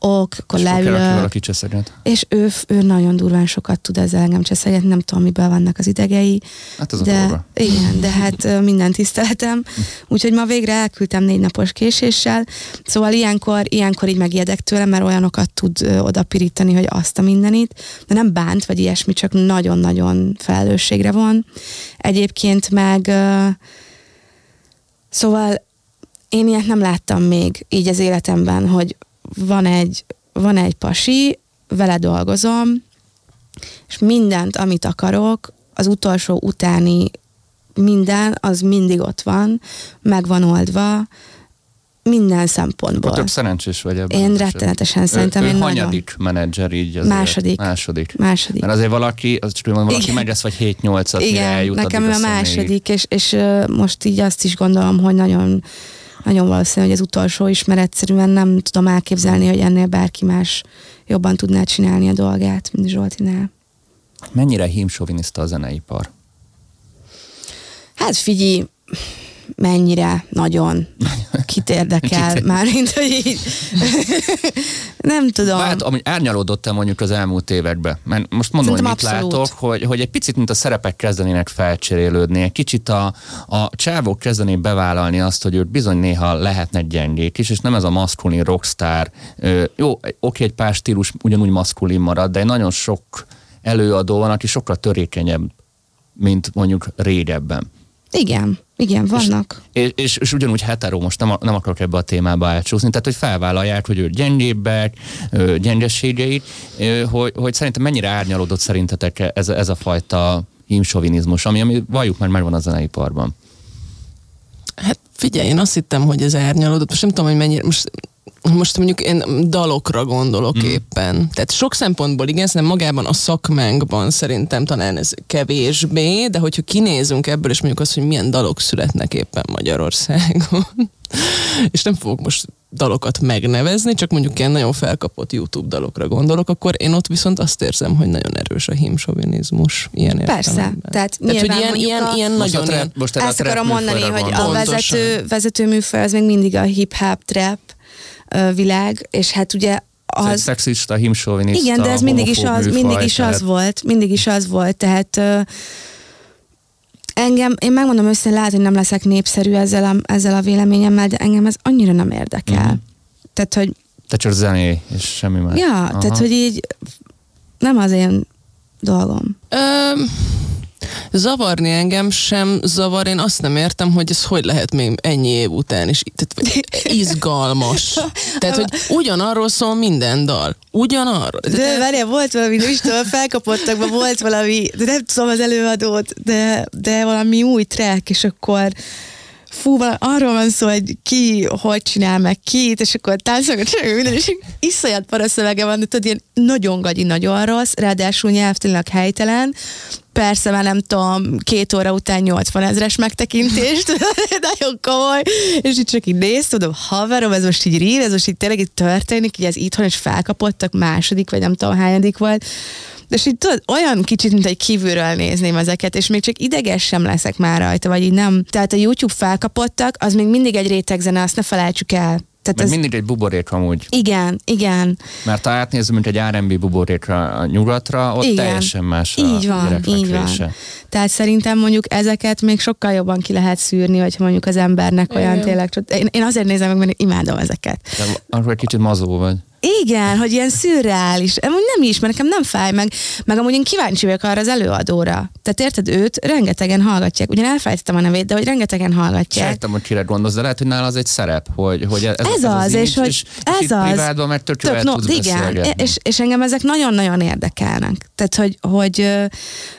ok, akkor és akkor kell, aki leülök, valaki cseszeget. és ő, ő nagyon durván sokat tud ezzel engem cseszegetni, nem tudom, miből vannak az idegei. Hát ez a de, dolga. igen, de hát minden tiszteletem. Úgyhogy ma végre elküldtem négy napos késéssel. Szóval ilyenkor, ilyenkor így megijedek tőle, mert olyanokat tud ö, oda pirítani, hogy azt a mindenit. De nem bánt, vagy ilyesmi, csak nagyon-nagyon felelősségre von. Egyébként meg szóval én ilyet nem láttam még így az életemben, hogy van egy, van egy pasi, vele dolgozom, és mindent, amit akarok, az utolsó utáni minden, az mindig ott van, meg van oldva, Minden szempontból. Akkor több szerencsés vagy ebben. Én az rettenetesen szerintem ő, én ő nagyon- hanyadik menedzser így azért? Második. Második. Második. Mert azért valaki, az csak mondom, valaki Igen. megy lesz vagy 7-8-at, mire Igen, eljut nekem a második, és, és ö, most így azt is gondolom, hogy nagyon, nagyon valószínű, hogy az utolsó is, mert egyszerűen nem tudom elképzelni, hogy ennél bárki más jobban tudná csinálni a dolgát, mint Zsoltinál. Mennyire hímsoviniszta a zeneipar? Hát figyelj, mennyire, nagyon. Kit érdekel, már mint hogy így. nem tudom. Hát, ami árnyalódott el mondjuk az elmúlt években? Mert most mondom, hogy mit Szerintem abszolút. látok, hogy, hogy egy picit, mint a szerepek kezdenének felcserélődni, egy kicsit a, a csávók kezdenék bevállalni azt, hogy ők bizony néha lehetnek gyengék is, és nem ez a maszkulin rockstar. Ö, jó, oké, egy pár stílus ugyanúgy maszkulin marad, de nagyon sok előadó van, aki sokkal törékenyebb, mint mondjuk régebben. Igen, igen, vannak. És, és, és ugyanúgy hetero, most nem, nem akarok ebbe a témába elcsúszni, tehát hogy felvállalják, hogy ő gyengébbek, ö, hogy, hogy szerintem mennyire árnyalódott szerintetek ez, a- ez a fajta hímsovinizmus, ami, ami valljuk már megvan a zeneiparban. Hát figyelj, én azt hittem, hogy ez árnyalódott. Most nem tudom, hogy mennyire... Most, most mondjuk én dalokra gondolok mm. éppen. Tehát sok szempontból igen, szerintem magában a szakmánkban szerintem talán ez kevésbé, de hogyha kinézünk ebből, és mondjuk azt, hogy milyen dalok születnek éppen Magyarországon, és nem fogok most dalokat megnevezni, csak mondjuk ilyen nagyon felkapott YouTube dalokra gondolok, akkor én ott viszont azt érzem, hogy nagyon erős a hímsovinizmus. Ilyen Persze. értelemben. Tehát Tehát, hogy ilyen, ilyen, a- ilyen Most, nagyon a trap, most Ezt akarom mondani, hogy a vezető, vezető műfaj az még mindig a hip-hop, trap világ, és hát ugye Ez egy az... szexista, hímsoviniszta, Igen, de ez mindig is az, műfaj, mindig is tehát- az volt, mindig is az volt, tehát ö, engem, én megmondom őszintén, lehet, hogy nem leszek népszerű ezzel a, ezzel a véleményemmel, de engem ez annyira nem érdekel. Mhm. Tehát, hogy Te csak zené, és semmi más. ja, Aha. tehát, hogy így nem az én dolgom. Ö, zavarni engem sem zavar, én azt nem értem, hogy ez hogy lehet még ennyi év után is tehát, izgalmas. Tehát, hogy ugyanarról szól minden dal. Ugyanarról. De várjál, volt valami, nem is tudom, felkapottakban volt valami, de nem tudom az előadót, de, de valami új track, és akkor fú, vala, arról van szó, hogy ki hogy csinál meg kit, és akkor táncolgat, csinálja minden, és iszonyat paraszövege van, de tudod, ilyen nagyon gagyi, nagyon rossz, ráadásul nyelvtanilag helytelen, Persze, már nem tudom, két óra után 80 ezres megtekintést, nagyon komoly, és így csak így néztem, tudom, haverom, ez most így rír, ez most így tényleg így történik, így ez itthon, és felkapottak, második, vagy nem tudom, hányadik volt, és így tudod, olyan kicsit, mint egy kívülről nézném ezeket, és még csak ideges sem leszek már rajta, vagy így nem. Tehát a YouTube felkapottak, az még mindig egy rétegzene, azt ne felejtsük el. Tehát Meg ez, mindig egy buborék amúgy. igen, igen, Mert ha átnézzük, mint egy R&B buborékra a nyugatra, ott Igen. teljesen más a Így van, így van. Tehát szerintem mondjuk ezeket még sokkal jobban ki lehet szűrni, hogyha mondjuk az embernek olyan Igen. tényleg... Én, én azért nézem meg, mert imádom ezeket. De akkor egy kicsit mazó vagy. Igen, hogy ilyen szürreális. Amúgy nem is, mert nekem nem fáj meg. Meg amúgy én kíváncsi vagyok arra az előadóra. Tehát érted, őt rengetegen hallgatják. Ugyan elfelejtettem a nevét, de hogy rengetegen hallgatják. Sejtem, hogy kire gondolsz, de lehet, hogy nála az egy szerep, hogy, hogy ez, Ez az, image, és hogy és, ez és az. privátban meg tök, tök no, igen, beszélgetni. és, és engem ezek nagyon-nagyon érdekelnek. Tehát, hogy, hogy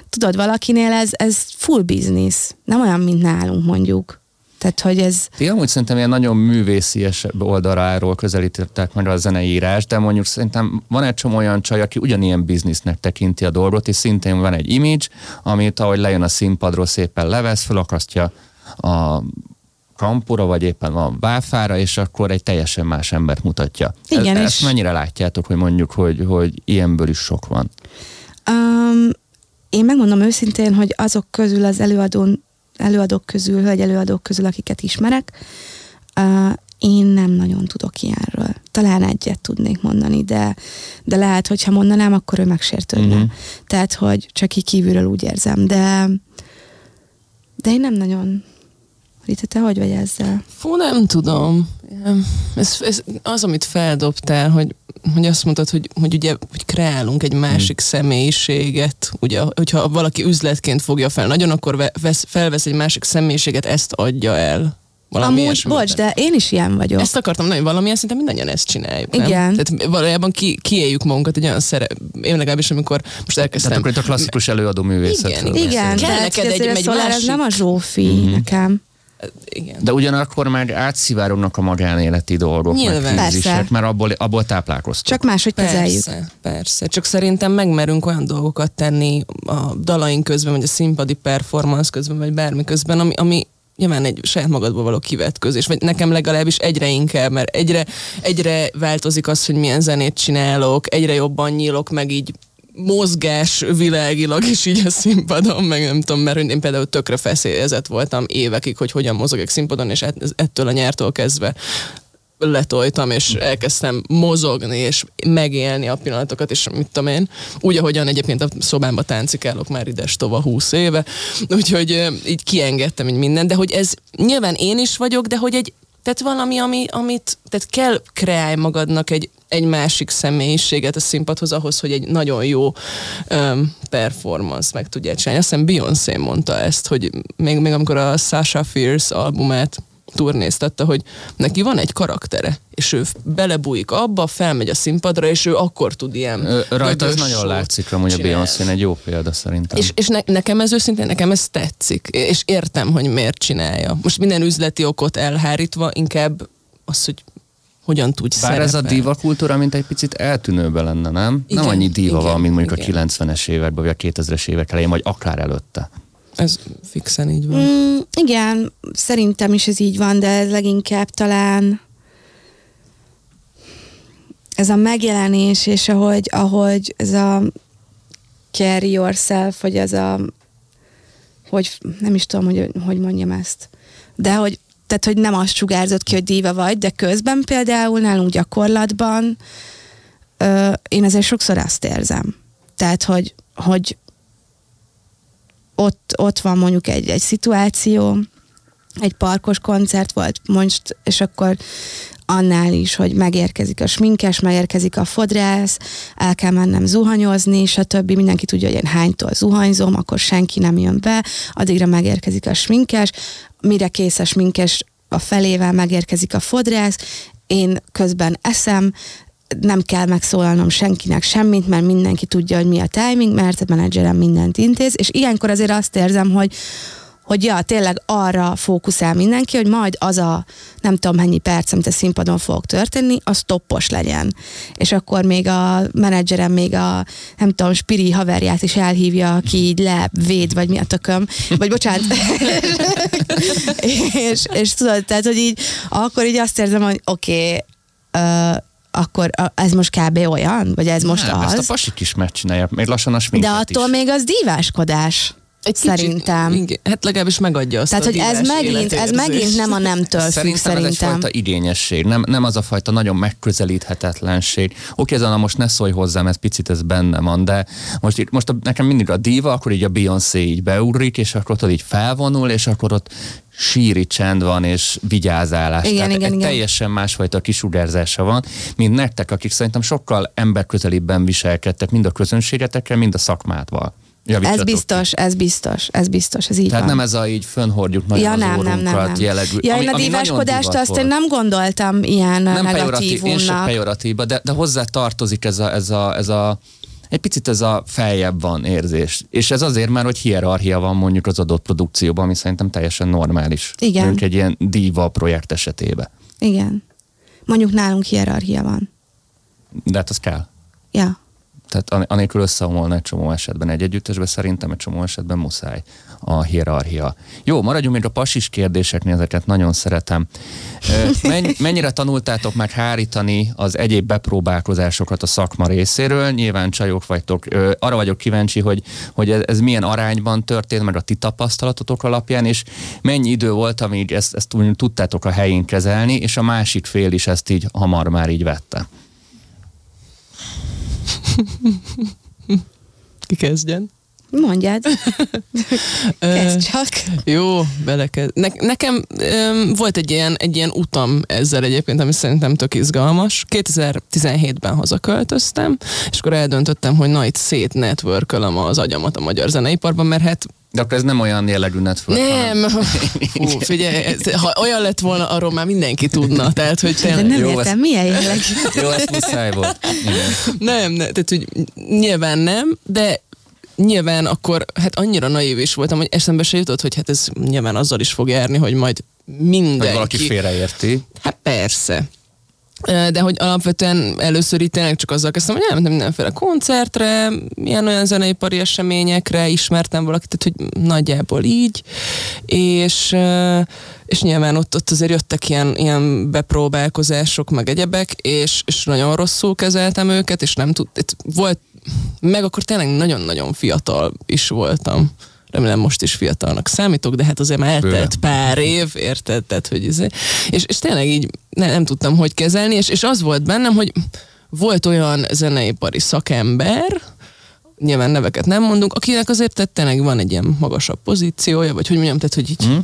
tudod, valakinél ez, ez full business. Nem olyan, mint nálunk mondjuk. Tehát, hogy ez... Ti amúgy szerintem ilyen nagyon művészies oldaláról közelítettek meg a zeneírás, de mondjuk szerintem van egy csomó olyan csaj, aki ugyanilyen biznisznek tekinti a dolgot, és szintén van egy image, amit ahogy lejön a színpadról szépen levesz, felakasztja a kampura, vagy éppen a váfára, és akkor egy teljesen más embert mutatja. Igen, Ez, és- ezt mennyire látjátok, hogy mondjuk, hogy, hogy ilyenből is sok van? Um, én megmondom őszintén, hogy azok közül az előadón, előadók közül, hölgy előadók közül, akiket ismerek, én nem nagyon tudok ilyenről. Talán egyet tudnék mondani, de, de lehet, hogyha mondanám, akkor ő megsértődne. Mhm. Tehát, hogy csak így kívülről úgy érzem, de de én nem nagyon... Rita, te hogy vagy ezzel? Fú, nem tudom. Ez, ez az, amit feldobtál, hogy, hogy azt mondtad, hogy, hogy ugye hogy kreálunk egy másik Hmm. személyiséget, ugye, hogyha valaki üzletként fogja fel nagyon, akkor ve- vesz, felvesz egy másik személyiséget, ezt adja el. Valami Amúgy, ilyesmi. bocs, de én is ilyen vagyok. Ezt akartam hogy valamilyen szinten mindannyian ezt csináljuk. Nem? Igen. Tehát valójában ki, kiéljük magunkat egy olyan szerep. Én legalábbis, amikor most Tehát elkezdtem. akkor itt a klasszikus előadó művészetről Igen, Igen, Kell de neked egy, egy- egy, szóval ez másik- nem a Zsófi Mhm. nekem. Igen. De ugyanakkor már átszivárognak a magánéleti dolgok, Nyilván. meg krízisek, Persze. mert abból, abból táplálkoztok. Csak máshogy kezeljük. Persze, persze. Csak szerintem megmerünk olyan dolgokat tenni a dalaink közben, vagy a színpadi performance közben, vagy bármi közben, ami, ami nyilván egy saját magadból való kivetközés, vagy nekem legalábbis egyre inkább, mert egyre, egyre változik az, hogy milyen zenét csinálok, egyre jobban nyílok meg így mozgás világilag is így a színpadon, meg nem tudom, mert én például tökre feszélyezett voltam évekig, hogy hogyan mozogok színpadon, és ett- ettől a nyártól kezdve letoltam, és elkezdtem mozogni, és megélni a pillanatokat, és mit tudom én, úgy, ahogyan egyébként a szobámba táncikálok már ides tova 20 éve, úgyhogy így kiengedtem így mindent, de hogy ez nyilván én is vagyok, de hogy egy tehát valami, ami, amit, tehát kell kreálj magadnak egy, egy másik személyiséget a színpadhoz ahhoz, hogy egy nagyon jó um, performance meg tudja csinálni. Azt hiszem Beyoncé mondta ezt, hogy még, még amikor a Sasha Fierce albumát turnéztette, hogy neki van egy karaktere, és ő belebújik abba, felmegy a színpadra, és ő akkor tud ilyen Ö, Rajta ez nagyon látszik, amúgy a. Beyoncé egy jó példa szerintem. És, és ne, nekem ez őszintén, nekem ez tetszik, és értem, hogy miért csinálja. Most minden üzleti okot elhárítva, inkább az, hogy hogyan tudj Bár ez a szerepelni. diva kultúra, mint egy picit eltűnőbe lenne, nem? Igen, nem annyi diva igen, van, mint mondjuk igen. a 90-es években, vagy a 2000-es évek elején, vagy akár előtte. Ez fixen így van. Mm, igen, szerintem is ez így van, de ez leginkább talán ez a megjelenés, és ahogy, ahogy ez a carry yourself, hogy ez a hogy nem is tudom, hogy, hogy mondjam ezt, de hogy tehát, hogy nem azt sugárzott ki, hogy díva vagy, de közben például nálunk gyakorlatban ö, én azért sokszor azt érzem. Tehát, hogy, hogy ott, ott van mondjuk egy, egy szituáció, egy parkos koncert volt most, és akkor annál is, hogy megérkezik a sminkes, megérkezik a fodrász, el kell mennem zuhanyozni, stb. Mindenki tudja, hogy én hánytól zuhanyzom, akkor senki nem jön be, addigra megérkezik a sminkes, mire kész a sminkes, a felével megérkezik a fodrász, én közben eszem, nem kell megszólalnom senkinek semmit, mert mindenki tudja, hogy mi a timing, mert a menedzserem mindent intéz, és ilyenkor azért azt érzem, hogy hogy ja, tényleg arra fókuszál mindenki, hogy majd az a nem tudom mennyi perc, amit a színpadon fog történni, az toppos legyen. És akkor még a menedzserem még a nem tudom, spiri haverját is elhívja, aki így levéd, vagy mi a tököm. Vagy bocsánat. és, és tudod, tehát, hogy így akkor így azt érzem, hogy oké, okay, akkor a- ez most kb. olyan? Vagy ez most nem, az? Ezt a pasik is megcsinálják, még lassan a De attól is. még az díváskodás. Egy Szerintem. Kicsit, igen, hát legalábbis megadja azt Tehát, a hogy ez megint, ez megint nem a nemtől függ, Szerintem ez szerintem. egyfajta igényesség, nem, nem az a fajta nagyon megközelíthetetlenség. Oké, ezen most ne szólj hozzám, ez picit ez benne van, de most, itt, most a, nekem mindig a diva, akkor így a Beyoncé így beugrik, és akkor ott így felvonul, és akkor ott síri csend van, és vigyázálás. Igen, Tehát igen, egy igen. teljesen másfajta kisugárzása van, mint nektek, akik szerintem sokkal emberközelibben viselkedtek, mind a közönségetekkel, mind a szakmátval. Ez Javítsatok biztos, ez biztos, ez biztos, ez így Tehát van. nem ez a így fönhordjuk nagyon ja, az nem, nem, nem, nem. jellegű. Ja, ami- én a díváskodást azt én nem gondoltam ilyen nem pejoratív, én sem negatívumnak. de, de hozzá tartozik ez a, ez a, ez a egy picit ez a feljebb van érzés. És ez azért már, hogy hierarchia van mondjuk az adott produkcióban, ami szerintem teljesen normális. Igen. Mondjuk egy ilyen diva projekt esetében. Igen. Mondjuk nálunk hierarchia van. De hát az kell. Ja. Tehát an- anélkül összeomolna egy csomó esetben egy együttesben, szerintem egy csomó esetben muszáj a hierarchia. Jó, maradjunk még a pasis kérdéseknél, ezeket nagyon szeretem. Mennyire tanultátok meg hárítani az egyéb bepróbálkozásokat a szakma részéről? Nyilván csajok vagytok. Arra vagyok kíváncsi, hogy, hogy ez, ez milyen arányban történt, meg a ti tapasztalatotok alapján, és mennyi idő volt, amíg ezt, ezt úgy tudtátok a helyén kezelni, és a másik fél is ezt így hamar már így vette. Ki kezdjen? Mondjad. Kezd csak. Jó, belekez. Ne, nekem öm, volt egy ilyen, egy ilyen utam ezzel egyébként, ami szerintem tök izgalmas. 2017-ben hazaköltöztem, és akkor eldöntöttem, hogy na itt szétnetworkölöm az agyamat a magyar zeneiparban, mert hát De akkor ez nem olyan jellegű hanem- nem, Hú, figyelj, ez- ha olyan lett volna, arról már mindenki tudna, tehát hogy De tényleg. nem Jó, értem, ezt- milyen jelleg. Jó, ez muszáj volt. Igen. Nem, ne, tehát hogy nyilván nem, de nyilván akkor hát annyira naív is voltam, hogy eszembe se jutott, hogy hát ez nyilván azzal is fog járni, hogy majd mindenki. Hogy valaki félreérti. Hát persze. De hogy alapvetően először itt tényleg csak azzal kezdtem, hogy elmentem mindenféle koncertre, ilyen olyan zeneipari eseményekre, ismertem valakit, tehát hogy nagyjából így, és, és nyilván ott, ott azért jöttek ilyen, ilyen bepróbálkozások, meg egyebek, és, és nagyon rosszul kezeltem őket, és nem tud, volt, meg akkor tényleg nagyon-nagyon fiatal is voltam remélem most is fiatalnak számítok, de hát azért már eltelt pár év, érted? Tehát, hogy ez, izé- és, és tényleg így ne, nem tudtam, hogy kezelni, és, és az volt bennem, hogy volt olyan zeneipari szakember, nyilván neveket nem mondunk, akinek azért tehát tényleg van egy ilyen magasabb pozíciója, vagy hogy mondjam, tehát hogy így mm.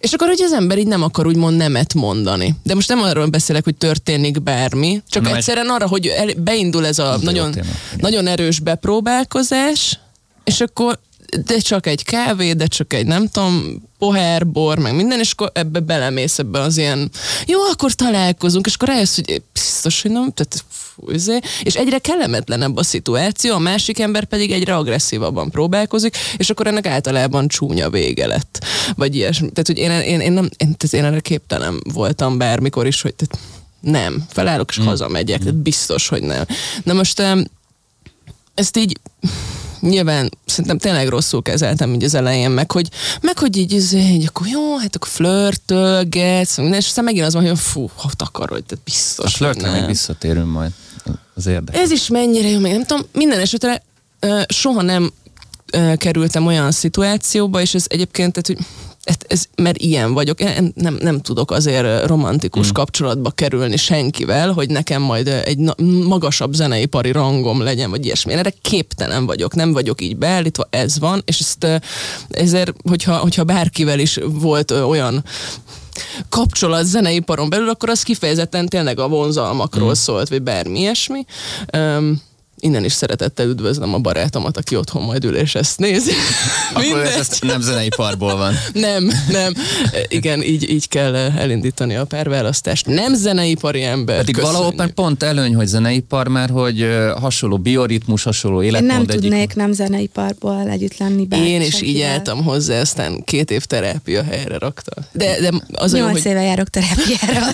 És akkor, hogy az ember így nem akar úgymond nemet mondani. De most nem arról beszélek, hogy történik bármi, csak Na, egyszerűen arra, hogy beindul ez a nagyon, nagyon erős bepróbálkozás, és akkor de csak egy kávé, de csak egy nem tudom, pohár, bor, meg minden, és akkor ebbe belemész ebbe az ilyen, jó, akkor találkozunk, és akkor rájössz, hogy biztos, hogy nem, tehát fújzé, és egyre kellemetlenebb a szituáció, a másik ember pedig egyre agresszívabban próbálkozik, és akkor ennek általában csúnya vége lett. Vagy ilyesmi. Tehát, hogy én, én, én, nem, én, tehát én erre képtelen voltam bármikor is, hogy tehát nem, felállok és mm. hazamegyek, tehát biztos, hogy nem. Na most ezt így nyilván szerintem tényleg rosszul kezeltem így az elején, meg hogy, meg hogy így, így, így akkor jó, hát akkor flörtölgetsz, és aztán megint az van, hogy fú, ha takarodj, tehát biztos. A flörtre még visszatérünk majd. Az érdekes. Ez is mennyire jó, még nem tudom, minden esetre soha nem kerültem olyan szituációba, és ez egyébként, tehát, hogy ez, ez, mert ilyen vagyok. Én nem, nem tudok azért romantikus hmm. kapcsolatba kerülni senkivel, hogy nekem majd egy na- magasabb zeneipari rangom legyen, vagy ilyesmi. Én erre képtelen vagyok, nem vagyok így beállítva, ez van, és ezt ezért, hogyha, hogyha bárkivel is volt olyan kapcsolat zeneiparon belül, akkor az kifejezetten tényleg a vonzalmakról mm. szólt, vagy bármi ilyesmi. Um, Innen is szeretettel üdvözlöm a barátomat, aki otthon majd ül és ezt nézi. Akkor ez nem zenei parból van. Nem, nem. Igen, így, így kell elindítani a párválasztást. Nem zeneipari ember. Pedig köszönjük. valahol pont előny, hogy zeneipar, mert hogy hasonló bioritmus, hasonló életmód. Én nem egyik... tudnék nem zeneiparból együtt lenni bár Én is így álltam hozzá, aztán két év terápia helyre rakta. De, de az Nyolc hogy... éve járok terápiára.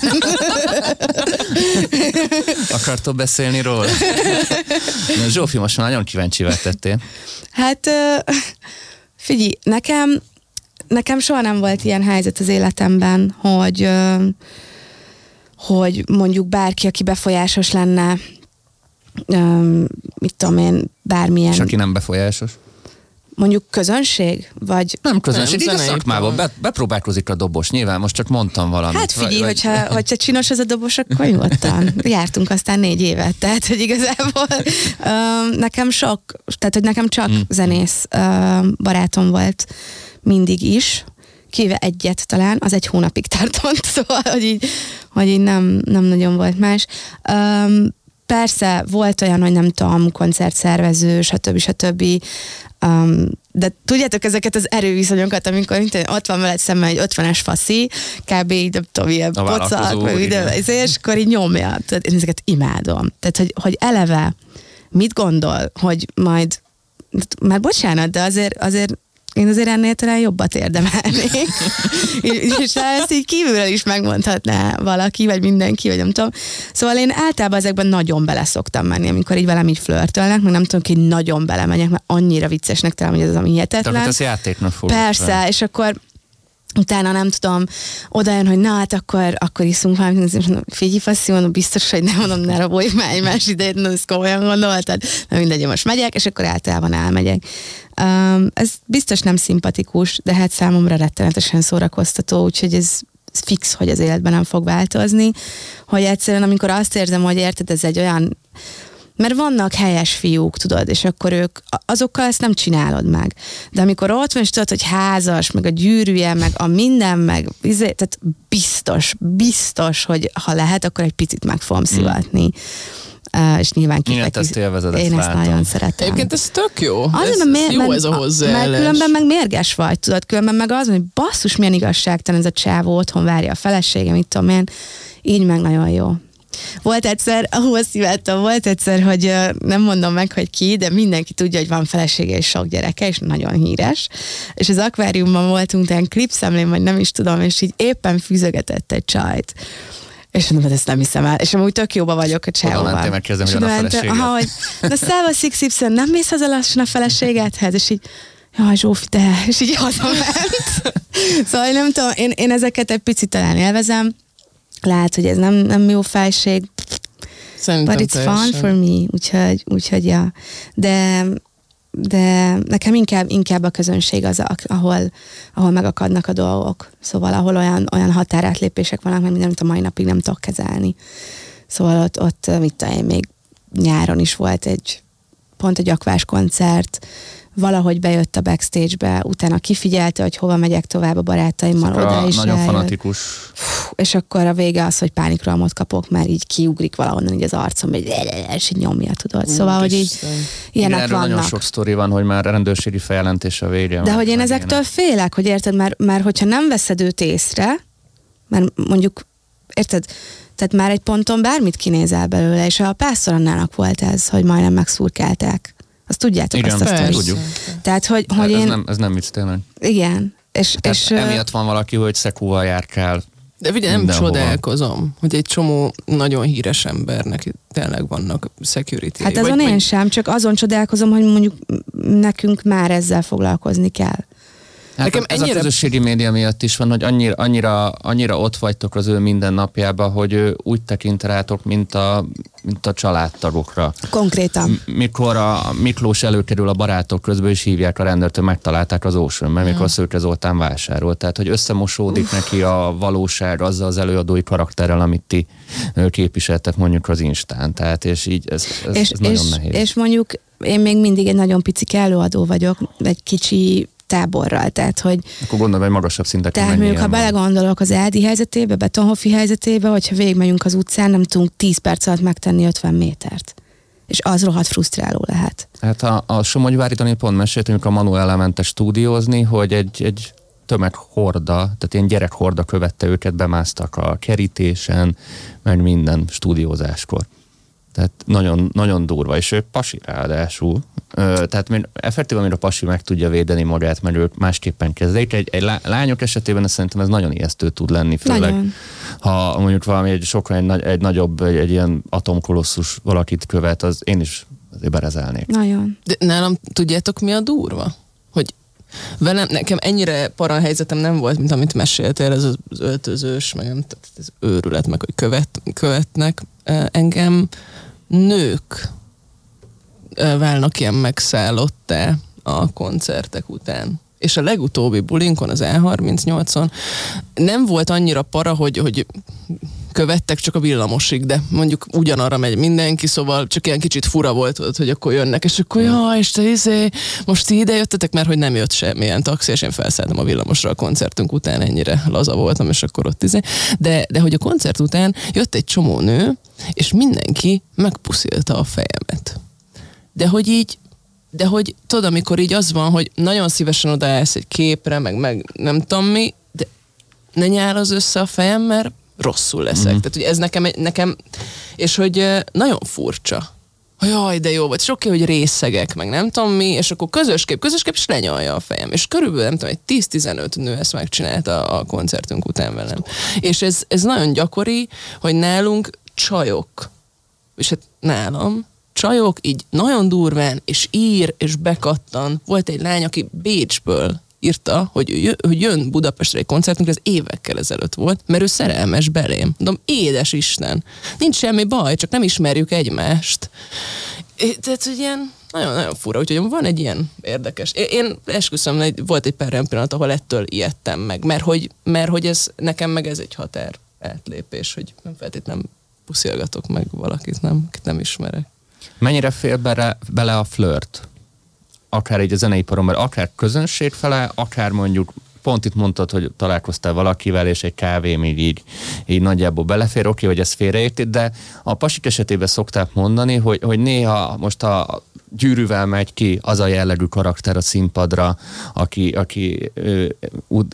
Akartok beszélni róla? Na, Zsófi, most már nagyon kíváncsi tettél. Hát figyelj, nekem, nekem soha nem volt ilyen helyzet az életemben, hogy, hogy mondjuk bárki, aki befolyásos lenne, mit tudom én, bármilyen... És aki nem befolyásos? Mondjuk közönség? Vagy... Nem közönség, így a szakmában be, bepróbálkozik a dobos, nyilván most csak mondtam valamit. Hát figyelj, vagy, hogyha, hogyha csinos ez a dobos, akkor nyugodtan. Jártunk aztán négy évet, tehát hogy igazából uh, nekem sok, tehát hogy nekem csak hmm. zenész uh, barátom volt mindig is, kivéve egyet talán, az egy hónapig tartott, szóval, hogy így, hogy így nem, nem nagyon volt más. Um, persze volt olyan, hogy nem tudom, koncertszervező, stb. stb. Um, de tudjátok ezeket az erőviszonyokat, amikor mint, ott van veled szemben egy 50-es faszi, kb. így nem tudom, ilyen pocak, vagy ide, és akkor így nyomja. Tehát én ezeket imádom. Tehát, hogy, hogy eleve mit gondol, hogy majd már bocsánat, de azért, azért én azért ennél talán jobbat érdemelnék. és ezt így kívülről is megmondhatná valaki, vagy mindenki, vagy nem tudom. Szóval én általában ezekben nagyon bele szoktam menni, amikor így velem így flörtölnek, meg nem tudom, hogy nagyon belemegyek, mert annyira viccesnek talán, hogy ez az, ami hihetetlen. Tehát ez játéknak fog. Persze, fel. és akkor utána nem tudom, oda jön, hogy na hát akkor, akkor iszunk valamit, és mondom, figyelj, faszi, mondom, biztos, hogy nem mondom, ne raboljuk már egymás idejét, na, ezt komolyan gondoltad, na mindegy, most megyek, és akkor általában elmegyek. Um, ez biztos nem szimpatikus, de hát számomra rettenetesen szórakoztató, úgyhogy ez fix, hogy az életben nem fog változni, hogy egyszerűen amikor azt érzem, hogy érted, ez egy olyan mert vannak helyes fiúk, tudod, és akkor ők, azokkal ezt nem csinálod meg. De amikor ott van, és tudod, hogy házas, meg a gyűrűje, meg a minden, meg izé, tehát biztos, biztos, hogy ha lehet, akkor egy picit meg fogom hmm. szivatni. Mm. Uh, és nyilván kifek, ezt élvezed, Én ezt, ezt nagyon szeretem. Egyébként ez tök jó. Azért, ez, mér, jó ez a hozzáállás. Mert különben meg mérges vagy, tudod, különben meg az, hogy basszus, milyen igazságtalan ez a csávó, otthon várja a felesége, mit tudom én, így meg nagyon jó. Volt egyszer, ahol szívettem, volt egyszer, hogy nem mondom meg, hogy ki, de mindenki tudja, hogy van felesége és sok gyereke, és nagyon híres. És az akváriumban voltunk, ilyen klipszemlén, vagy nem is tudom, és így éppen fűzögetett egy csajt. És mondom, hogy ezt nem hiszem el. És amúgy tök jóba vagyok a Oda csávóval. megkérdezni, És hogy van a oda mentem, feleséged? aha, hogy, na szevasz XY, nem mész haza lassan a feleségedhez? És így, jaj Zsófi, te, és így hazament. szóval nem tudom, én, én ezeket egy picit talán élvezem. Lehet, hogy ez nem, nem jó felség, Szerintem but it's fun teljesen. for me, úgyhogy, úgyhogy ja. De, de nekem inkább, inkább a közönség az, ahol, ahol megakadnak a dolgok. Szóval ahol olyan, olyan határátlépések vannak, meg amit a mai napig nem tudok kezelni. Szóval ott, ott mit tudom én, még nyáron is volt egy pont egy akvás koncert, valahogy bejött a backstage-be, utána kifigyelte, hogy hova megyek tovább a barátaimmal, Akkor oda a is nagyon eljött. fanatikus. és akkor a vége az, hogy pánikrohamot kapok, mert így kiugrik valahonnan így az arcom, hogy és így nyomja, tudod. Szóval, hogy így ilyenek erről nagyon vannak. sok sztori van, hogy már rendőrségi feljelentés a vége. De hogy én ezektől félek, hogy érted, mert, mert hogyha nem veszed őt észre, mert mondjuk, érted, tehát már egy ponton bármit kinézel belőle, és a pásztorannának volt ez, hogy majdnem megszurkálták. Azt tudjátok Igen, azt a sztorit? tudjuk. Tehát, hogy, hogy ez, én, nem, ez nem vicc tényleg. igen, és, Tehát és emiatt van valaki, hogy szekúval járkál. De ugye nem Mindenhova. csodálkozom, hogy egy csomó nagyon híres embernek tényleg vannak security hát azon én sem, csak azon csodálkozom, hogy mondjuk nekünk már ezzel foglalkozni kell. Hát Nekem ez ennyire- a közösségi média miatt is van, hogy annyira, annyira, annyira ott vagytok az ő mindennapjába, hogy ő úgy tekint rátok, mint a, mint a családtagokra. Konkrétan. Mikor a Miklós előkerül a barátok közben, és hívják a rendőrt, hogy megtalálták az Ocean, mert mikor Szőke Zoltán vásárol. Tehát, hogy összemosódik neki a valóság azzal az előadói karakterrel, amit ti képviseltek mondjuk az Instán. Tehát, és így ez, ez, és, ez nagyon és, nehéz. és mondjuk én még mindig egy nagyon pici előadó vagyok, egy kicsi táborral, tehát hogy Akkor gondolom, hogy magasabb szinteken Tehát mondjuk, ha belegondolok az Eldi helyzetébe, Betonhofi helyzetébe, hogyha végigmegyünk az utcán, nem tudunk 10 perc alatt megtenni 50 métert. És az rohadt frusztráló lehet. Hát a, a Somogyvári Dani pont mesélt, amikor a Manuel elmente stúdiózni, hogy egy, egy tömeghorda, tehát ilyen gyerekhorda követte őket, bemásztak a kerítésen, meg minden stúdiózáskor. Tehát nagyon, nagyon durva, és ő pasi ráadásul. Ö, tehát még effektív, amire a pasi meg tudja védeni magát, mert ők másképpen kezdik. Egy, egy lá- lányok esetében szerintem ez nagyon ijesztő tud lenni, főleg Nagyon. ha mondjuk valami egy sokkal egy, egy nagyobb, egy, egy ilyen atomkolosszus valakit követ, az én is azért berezelnék. Nagyon. De nálam tudjátok mi a durva? Hogy velem, nekem ennyire para helyzetem nem volt, mint amit meséltél, ez az öltözős, meg nem, tehát ez őrület, meg hogy követ, követnek. Engem nők válnak ilyen megszállottá a koncertek után. És a legutóbbi bulinkon, az E38-on nem volt annyira para, hogy, hogy követtek csak a villamosig, de mondjuk ugyanarra megy mindenki, szóval csak ilyen kicsit fura volt, hogy akkor jönnek, és akkor ja, és te izé, most ti ide jöttetek, mert hogy nem jött semmilyen taxi, és én felszálltam a villamosra a koncertünk után, ennyire laza voltam, és akkor ott izé. De, de hogy a koncert után jött egy csomó nő, és mindenki megpuszilta a fejemet. De hogy így, de hogy tudod, amikor így az van, hogy nagyon szívesen odaállsz egy képre, meg, meg nem tudom mi, de ne nyál az össze a fejem, mert rosszul leszek. Mm-hmm. Tehát, hogy ez nekem, nekem, és hogy nagyon furcsa. Jaj, de jó volt. És oké, hogy részegek, meg nem tudom mi, és akkor közös kép, közös kép, és lenyalja a fejem. És körülbelül, nem tudom, egy 10-15 nő ezt megcsinálta a koncertünk után velem. És ez, ez nagyon gyakori, hogy nálunk csajok, és hát nálam, csajok így nagyon durván, és ír, és bekattan. Volt egy lány, aki Bécsből írta, hogy, ő jö- hogy jön Budapestre egy koncertünkre, ez évekkel ezelőtt volt, mert ő szerelmes belém. Mondom, édes Isten, nincs semmi baj, csak nem ismerjük egymást. É, tehát, hogy ilyen nagyon-nagyon fura, úgyhogy van egy ilyen érdekes. Én, én esküszöm, hogy volt egy pár pillanat, ahol ettől ijedtem meg, mert hogy, mert hogy ez, nekem meg ez egy határ átlépés, hogy nem feltétlenül puszilgatok meg valakit, nem, akit nem ismerek. Mennyire fél bele, bele a flört? Akár így a zeneiparon, akár közönség fele, akár mondjuk pont itt mondtad, hogy találkoztál valakivel, és egy kávé még így, így nagyjából belefér, oké, hogy ez félreérti, de a pasik esetében szokták mondani, hogy, hogy néha most a gyűrűvel megy ki az a jellegű karakter a színpadra, aki, aki ő,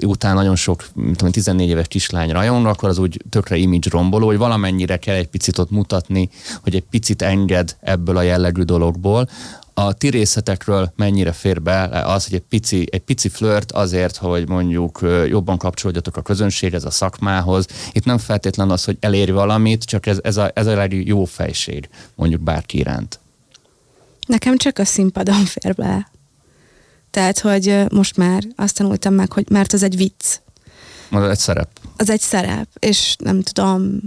után nagyon sok, tudom, 14 éves kislány rajon, akkor az úgy tökre image romboló, hogy valamennyire kell egy picit ott mutatni, hogy egy picit enged ebből a jellegű dologból, a ti részletekről mennyire fér be az, hogy egy pici, egy pici flört azért, hogy mondjuk jobban kapcsolódjatok a közönséghez, a szakmához. Itt nem feltétlenül az, hogy elérj valamit, csak ez, ez, a, ez a jó fejség mondjuk bárki iránt. Nekem csak a színpadon fér be. Tehát, hogy most már azt tanultam meg, hogy mert az egy vicc. Az egy szerep. Az egy szerep, és nem tudom,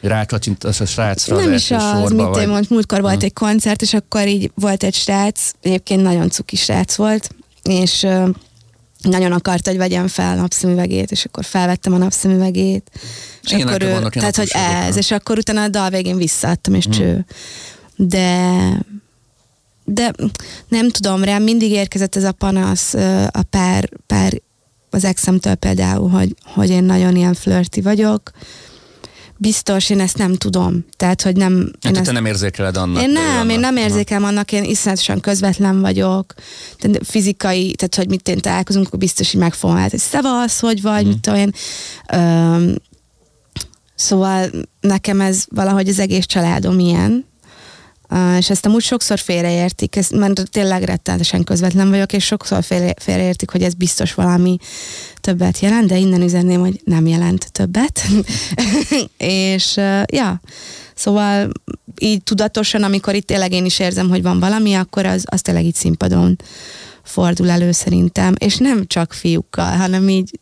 rákacsint a srácra Nem az is az, mit vagy... mond, múltkor volt egy koncert, és akkor így volt egy srác, egyébként nagyon cuki srác volt, és uh, nagyon akart, hogy vegyem fel a napszemüvegét, és akkor felvettem a napszemüvegét, és Én akkor ő, tehát, hogy ez, és akkor utána a dal végén visszaadtam, és hmm. cső. De de nem tudom, rám mindig érkezett ez a panasz a pár, pár az exemtől például, hogy, hogy én nagyon ilyen flirty vagyok, biztos, én ezt nem tudom. Tehát, hogy nem... Hát, én ezt, te nem érzékeled annak. Én nem, annak. én nem érzékelem annak, én iszonyatosan közvetlen vagyok. Tehát fizikai, tehát, hogy mit én találkozunk, akkor biztos, hogy megfogom át, hogy szevasz, hogy vagy, mm. mit tudom én. Öm, szóval nekem ez valahogy az egész családom ilyen, és ezt amúgy sokszor félreértik, ezt, mert tényleg rettenetesen közvetlen vagyok, és sokszor félre, félreértik, hogy ez biztos valami többet jelent, de innen üzenném, hogy nem jelent többet. és ja, szóval így tudatosan, amikor itt tényleg én is érzem, hogy van valami, akkor az, az tényleg így színpadon fordul elő szerintem, és nem csak fiúkkal, hanem így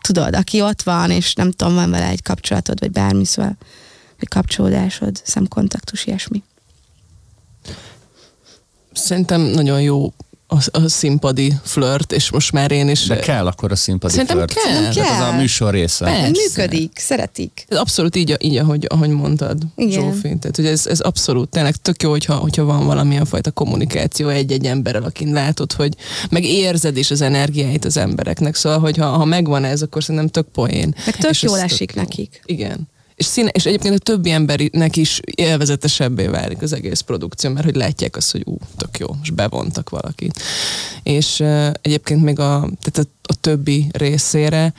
tudod, aki ott van, és nem tudom, van vele egy kapcsolatod, vagy bármi, szóval, vagy kapcsolódásod, szemkontaktus, ilyesmi szerintem nagyon jó a, a színpadi flört, és most már én is... De kell akkor a színpadi Szerintem flört. kell. Nem kell. Ez az a műsor része. Persze. Működik, szeretik. Ez abszolút így, így ahogy, ahogy mondtad, Igen. Zsófi. Tehát, hogy ez, ez abszolút tényleg tök jó, hogyha, hogyha van valamilyen fajta kommunikáció egy-egy emberrel, akin látod, hogy meg érzed is az energiáit az embereknek. Szóval, hogy ha, ha megvan ez, akkor szerintem tök poén. Meg tök és jól esik tök nekik. Igen és, színe, és egyébként a többi embernek is élvezetesebbé válik az egész produkció, mert hogy látják azt, hogy ú, tök jó, és bevontak valakit. És uh, egyébként még a, tehát a, a többi részére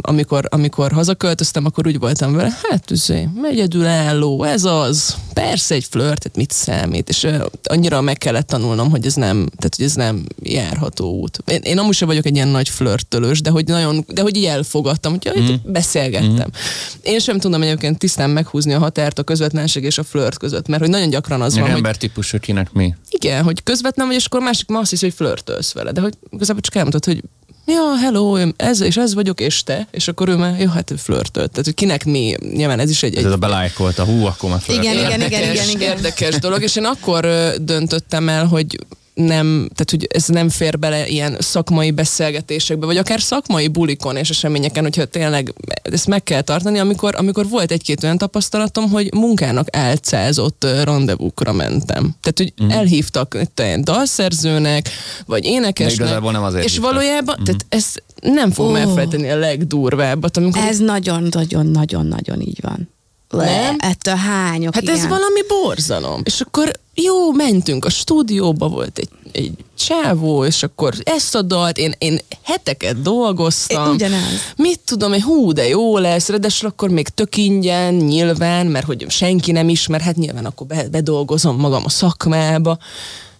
amikor, amikor hazaköltöztem, akkor úgy voltam vele, hát üzé, egyedülálló, ez az, persze egy flört, tehát mit számít, és uh, annyira meg kellett tanulnom, hogy ez nem, tehát hogy ez nem járható út. Én, én amúgy sem vagyok egy ilyen nagy flörtölős, de hogy nagyon, de hogy így elfogadtam, hogy mm. beszélgettem. Mm. Én sem tudom egyébként tisztán meghúzni a határt a közvetlenség és a flört között, mert hogy nagyon gyakran az Még van, ember típusú kinek mi? Igen, hogy közvetlen vagy, és akkor másik ma azt hiszi, hogy flörtölsz vele, de hogy igazából csak elmondod, hogy ja, hello, ez és ez vagyok, és te, és akkor ő már, jó, hát ő flörtölt. Tehát, hogy kinek mi, nyilván ez is egy... egy ez a belájkolt a hú, akkor már igen, igen, igen, igen, igen, Érdekes dolog, és én akkor döntöttem el, hogy nem, tehát hogy ez nem fér bele ilyen szakmai beszélgetésekbe, vagy akár szakmai bulikon és eseményeken, hogyha tényleg ezt meg kell tartani, amikor, amikor volt egy-két olyan tapasztalatom, hogy munkának álcázott rendezvúkra mentem. Tehát, hogy uh-huh. elhívtak egy dalszerzőnek, vagy énekesnek. nem azért és hívtak. valójában, uh-huh. tehát ez nem fogom oh. elfelejteni a legdurvábbat. Amikor ez nagyon-nagyon-nagyon-nagyon így van. Le, nem? Ettől hányok, Hát igen. ez valami borzalom. És akkor jó, mentünk, a stúdióba volt egy, egy csávó, és akkor ezt a dalt, én, én heteket dolgoztam. É, ugyanez. Mit tudom, hogy hú, de jó lesz, de akkor még tök ingyen, nyilván, mert hogy senki nem ismer, hát nyilván akkor bedolgozom magam a szakmába.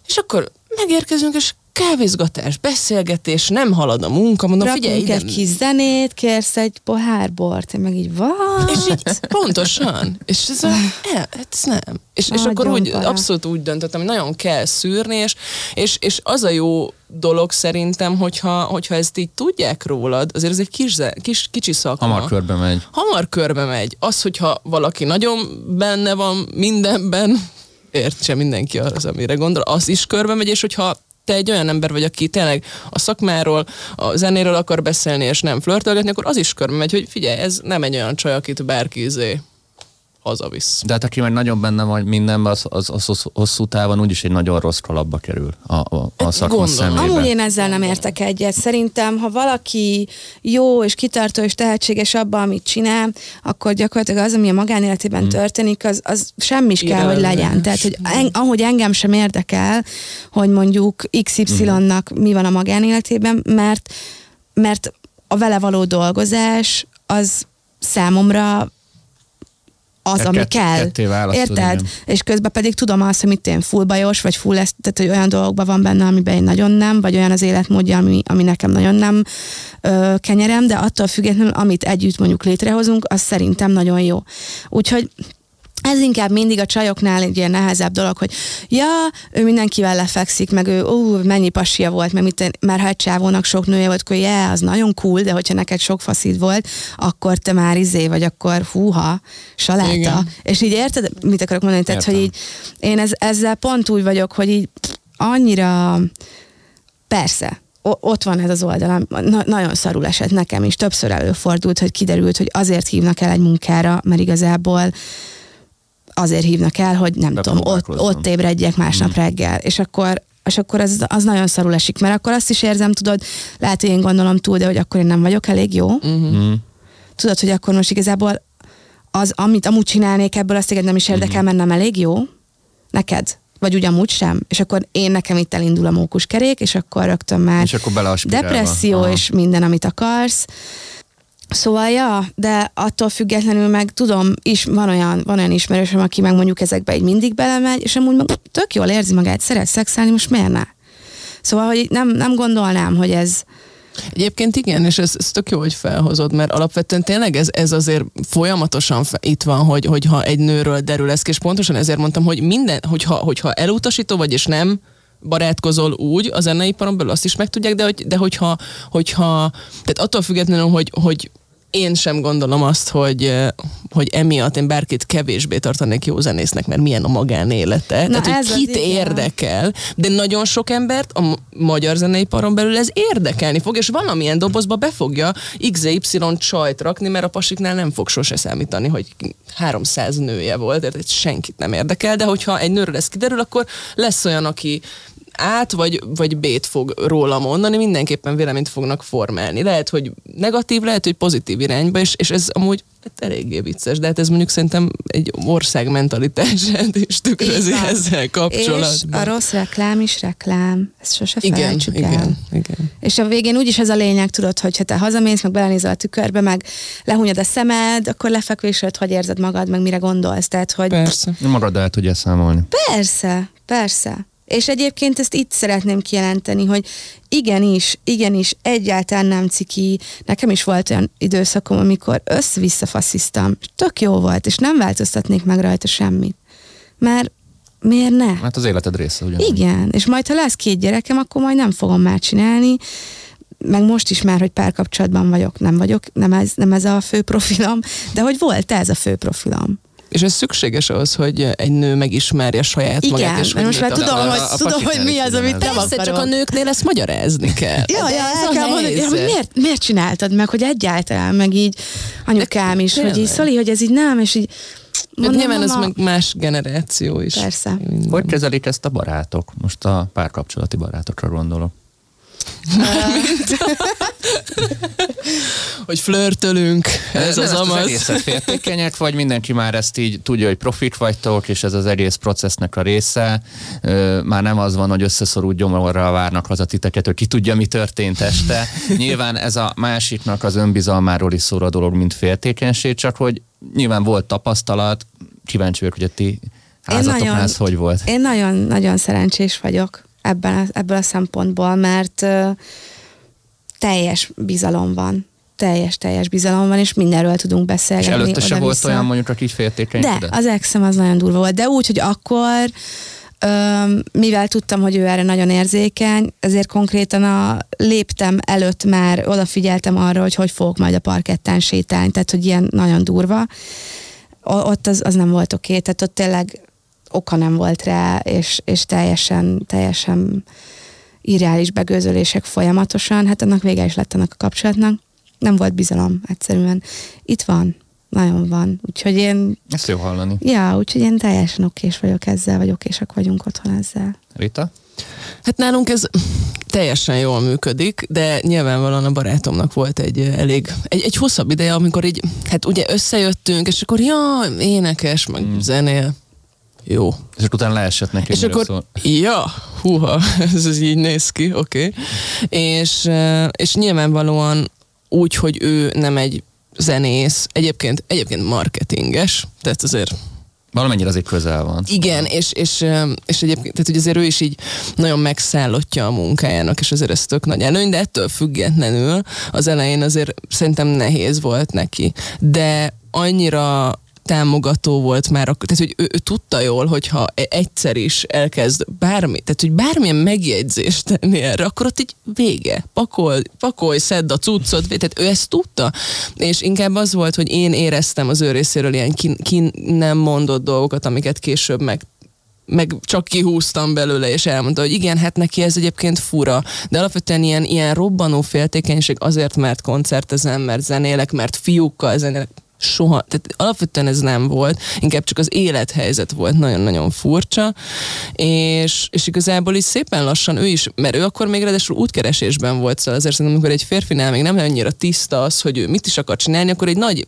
És akkor megérkezünk, és kávézgatás, beszélgetés, nem halad a munka, mondom, Rakunk figyelj, ide. egy kis zenét, kérsz egy pohár bort, én meg így van. És így, pontosan. És ez, a, el, ez nem. És, és akkor úgy, para. abszolút úgy döntöttem, hogy nagyon kell szűrni, és, és, és az a jó dolog szerintem, hogyha, hogyha ezt így tudják rólad, azért ez egy kis, kis, kicsi szakma. Hamar körbe megy. Hamar körbe megy. Az, hogyha valaki nagyon benne van mindenben, értse mindenki az, amire gondol, az is körbe megy, és hogyha te egy olyan ember vagy, aki tényleg a szakmáról, a zenéről akar beszélni, és nem flörtölgetni, akkor az is körbe megy, hogy figyelj, ez nem egy olyan csaj, akit bárki izé hazavisz. De hát aki meg nagyon benne van mindenben, az, az, az, az hosszú távon úgyis egy nagyon rossz kalapba kerül a, a, a szakma Gondolom. szemébe. Amúgy én ezzel nem értek egyet. Szerintem, ha valaki jó és kitartó és tehetséges abban, amit csinál, akkor gyakorlatilag az, ami a magánéletében hmm. történik, az, az semmi is kell, hogy legyen. Tehát, hogy en, ahogy engem sem érdekel, hogy mondjuk XY-nak mi van a magánéletében, mert, mert a vele való dolgozás az számomra az, Tehát ami kett- kell. Érted? igen. És közben pedig tudom azt, hogy mit én full bajos, vagy full ezt, tehát hogy olyan dolgokban van benne, amiben én nagyon nem, vagy olyan az életmódja, ami, ami nekem nagyon nem ö, kenyerem, de attól függetlenül, amit együtt mondjuk létrehozunk, az szerintem nagyon jó. Úgyhogy ez inkább mindig a csajoknál egy ilyen nehezebb dolog, hogy ja, ő mindenkivel lefekszik, meg ő, ó, mennyi pasia volt, meg mit, mert ha egy csávónak sok nője volt, akkor yeah, az nagyon cool, de hogyha neked sok faszid volt, akkor te már izé, vagy akkor húha, saláta. Igen. És így érted, mit akarok mondani? Tehát, Értem. hogy így én ez, ezzel pont úgy vagyok, hogy így annyira persze, ott van ez az oldalam, Na, nagyon szarul esett nekem is, többször előfordult, hogy kiderült, hogy azért hívnak el egy munkára, mert igazából azért hívnak el, hogy nem tudom, ott, ott ébredjek másnap reggel, és akkor és akkor az, az nagyon szarul esik, mert akkor azt is érzem, tudod, lehet, hogy én gondolom túl, de hogy akkor én nem vagyok elég jó. Mm. Tudod, hogy akkor most igazából az, amit amúgy csinálnék ebből, azt téged nem is érdekel, mert nem elég jó neked. Vagy ugyanúgy sem. És akkor én nekem itt elindul a mókuskerék, és akkor rögtön már És akkor bele a spirálba. depresszió Aha. és minden, amit akarsz. Szóval, ja, de attól függetlenül meg tudom, is van olyan, van olyan ismerősöm, aki meg mondjuk ezekbe így mindig belemegy, és amúgy meg tök jól érzi magát, szeret szexelni, most miért ne? Szóval, hogy nem, nem gondolnám, hogy ez, Egyébként igen, és ez, ez tök jó, hogy felhozod, mert alapvetően tényleg ez, ez azért folyamatosan itt van, hogy, hogyha egy nőről derül ez és pontosan ezért mondtam, hogy minden, hogyha, hogyha elutasító vagy, és nem barátkozol úgy a zeneiparon belül, azt is megtudják, de, hogy, de hogyha, hogyha, tehát attól függetlenül, hogy, hogy én sem gondolom azt, hogy, hogy emiatt én bárkit kevésbé tartanék jó zenésznek, mert milyen a magánélete. Na Tehát, hogy kit érdekel, de nagyon sok embert a magyar zeneiparon belül ez érdekelni fog, és valamilyen dobozba be fogja XY csajt rakni, mert a pasiknál nem fog sose számítani, hogy 300 nője volt, tehát senkit nem érdekel, de hogyha egy nőről ez kiderül, akkor lesz olyan, aki át vagy, vagy B-t fog róla mondani, mindenképpen véleményt fognak formálni. Lehet, hogy negatív, lehet, hogy pozitív irányba, és, és ez amúgy hát eléggé vicces, de hát ez mondjuk szerintem egy ország mentalitását is tükrözi van. ezzel és kapcsolatban. a rossz reklám is reklám. Ezt sose igen, felejtsük el. igen, igen. És a végén úgyis ez a lényeg, tudod, hogy ha te hazamész, meg belenézel a tükörbe, meg lehúnyod a szemed, akkor lefekvésről, hogy érzed magad, meg mire gondolsz. Tehát, hogy Persze. Magad el tudja számolni. persze, persze. És egyébként ezt itt szeretném kijelenteni, hogy igenis, igenis, egyáltalán nem ciki. Nekem is volt olyan időszakom, amikor össze-vissza fasziztam. és Tök jó volt, és nem változtatnék meg rajta semmit. Mert miért ne? Hát az életed része, ugyanúgy. Igen, és majd ha lesz két gyerekem, akkor majd nem fogom már csinálni, meg most is már, hogy párkapcsolatban vagyok, nem vagyok, nem ez, nem ez a fő profilom, de hogy volt ez a fő profilom. És ez szükséges ahhoz, hogy egy nő megismerje saját Igen, magát. Mert most már tudom, a- hogy, a- a tudom, hogy mi az, amit nem Persze, csak a nőknél ezt magyarázni kell. Ja, ja, ez el a kell mondani, hogy miért, miért csináltad meg, hogy egyáltalán, meg így anyukám is, hogy így. Szoli, hogy ez így nem, és így Hát mondom, nyilván ez mama, meg más generáció is. Persze. Minden. Hogy kezelik ezt a barátok? Most a párkapcsolati barátokra gondolok. Hogy flörtölünk, ez Nem az ezt az amaz. egészet féltékenyek, vagy mindenki már ezt így tudja, hogy profit vagytok, és ez az egész processznek a része. Már nem az van, hogy összeszorult gyomorral várnak haza titeket, hogy ki tudja, mi történt este. Nyilván ez a másiknak az önbizalmáról is szól a dolog, mint féltékenység, csak hogy nyilván volt tapasztalat, kíváncsi vagyok, hogy a ti házatoknál ez hogy volt. Én nagyon-nagyon szerencsés vagyok ebben, a- ebből a szempontból, mert teljes bizalom van. Teljes, teljes bizalom van, és mindenről tudunk És beszélgetni. előtte se volt olyan mondjuk, aki így De, az exem az nagyon durva volt. De úgy, hogy akkor, öm, mivel tudtam, hogy ő erre nagyon érzékeny, ezért konkrétan a léptem előtt már odafigyeltem arra, hogy hogy fogok majd a parkettán sétálni, tehát hogy ilyen nagyon durva. O- ott az, az nem volt oké, tehát ott tényleg oka nem volt rá, és, és teljesen, teljesen irreális begőzölések folyamatosan, hát annak vége is lett annak a kapcsolatnak. Nem volt bizalom egyszerűen. Itt van. Nagyon van. Úgyhogy én... Ezt jó hallani. Ja, úgyhogy én teljesen okés vagyok ezzel, vagy okésak vagyunk otthon ezzel. Rita? Hát nálunk ez teljesen jól működik, de nyilvánvalóan a barátomnak volt egy elég, egy, egy hosszabb ideje, amikor így, hát ugye összejöttünk, és akkor ja, énekes, meg mm. zenél, jó. És akkor utána leesett neki. És akkor, szól. ja, húha, ez, ez így néz ki, oké. Okay. És, és nyilvánvalóan úgy, hogy ő nem egy zenész, egyébként, egyébként marketinges, tehát azért Valamennyire azért közel van. Igen, és, és, és egyébként, tehát hogy azért ő is így nagyon megszállottja a munkájának, és azért ez tök nagy előny, de ettől függetlenül az elején azért szerintem nehéz volt neki. De annyira támogató volt már, tehát hogy ő, ő tudta jól, hogyha e- egyszer is elkezd bármi, tehát hogy bármilyen megjegyzést tenni erre, akkor ott így vége, pakol, pakolj, szedd a cuccot, tehát ő ezt tudta, és inkább az volt, hogy én éreztem az ő részéről ilyen ki, ki nem mondott dolgokat, amiket később meg meg csak kihúztam belőle, és elmondta, hogy igen, hát neki ez egyébként fura, de alapvetően ilyen, ilyen robbanó féltékenység azért, mert koncertezem, mert zenélek, mert fiúkkal zenélek, soha, tehát alapvetően ez nem volt, inkább csak az élethelyzet volt nagyon-nagyon furcsa, és, és igazából is szépen lassan ő is, mert ő akkor még ráadásul útkeresésben volt, szóval azért szerintem, amikor egy férfinál még nem annyira tiszta az, hogy ő mit is akar csinálni, akkor egy nagy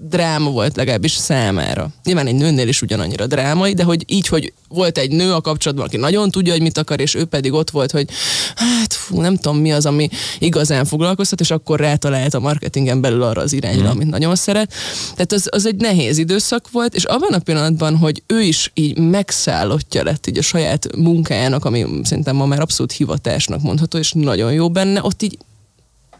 dráma volt legalábbis számára. Nyilván egy nőnél is ugyanannyira drámai, de hogy így, hogy volt egy nő a kapcsolatban, aki nagyon tudja, hogy mit akar, és ő pedig ott volt, hogy hát fú, nem tudom mi az, ami igazán foglalkoztat, és akkor rátalált a marketingen belül arra az irányra, mm. amit nagyon szeret. Tehát az, az egy nehéz időszak volt, és abban a pillanatban, hogy ő is így megszállottja lett így a saját munkájának, ami szerintem ma már abszolút hivatásnak mondható, és nagyon jó benne, ott így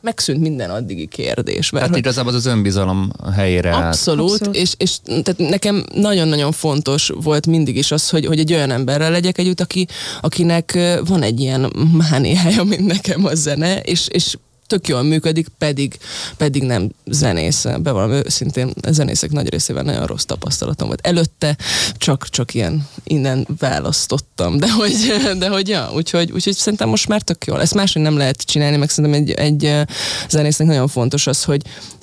megszűnt minden addigi kérdés. Mert hát hogy igazából az önbizalom helyére Abszolút, abszolút. És, és tehát nekem nagyon-nagyon fontos volt mindig is az, hogy, hogy egy olyan emberrel legyek együtt, aki, akinek van egy ilyen mániája, mint nekem a zene, és, és tök jól működik, pedig, pedig nem zenész. Bevallom őszintén, zenészek nagy részével nagyon rossz tapasztalatom volt. Előtte csak, csak ilyen innen választottam, de hogy, de hogy ja, úgyhogy, úgyhogy szerintem most már tök jól. Ezt máshogy nem lehet csinálni, meg szerintem egy, egy zenésznek nagyon fontos az, hogy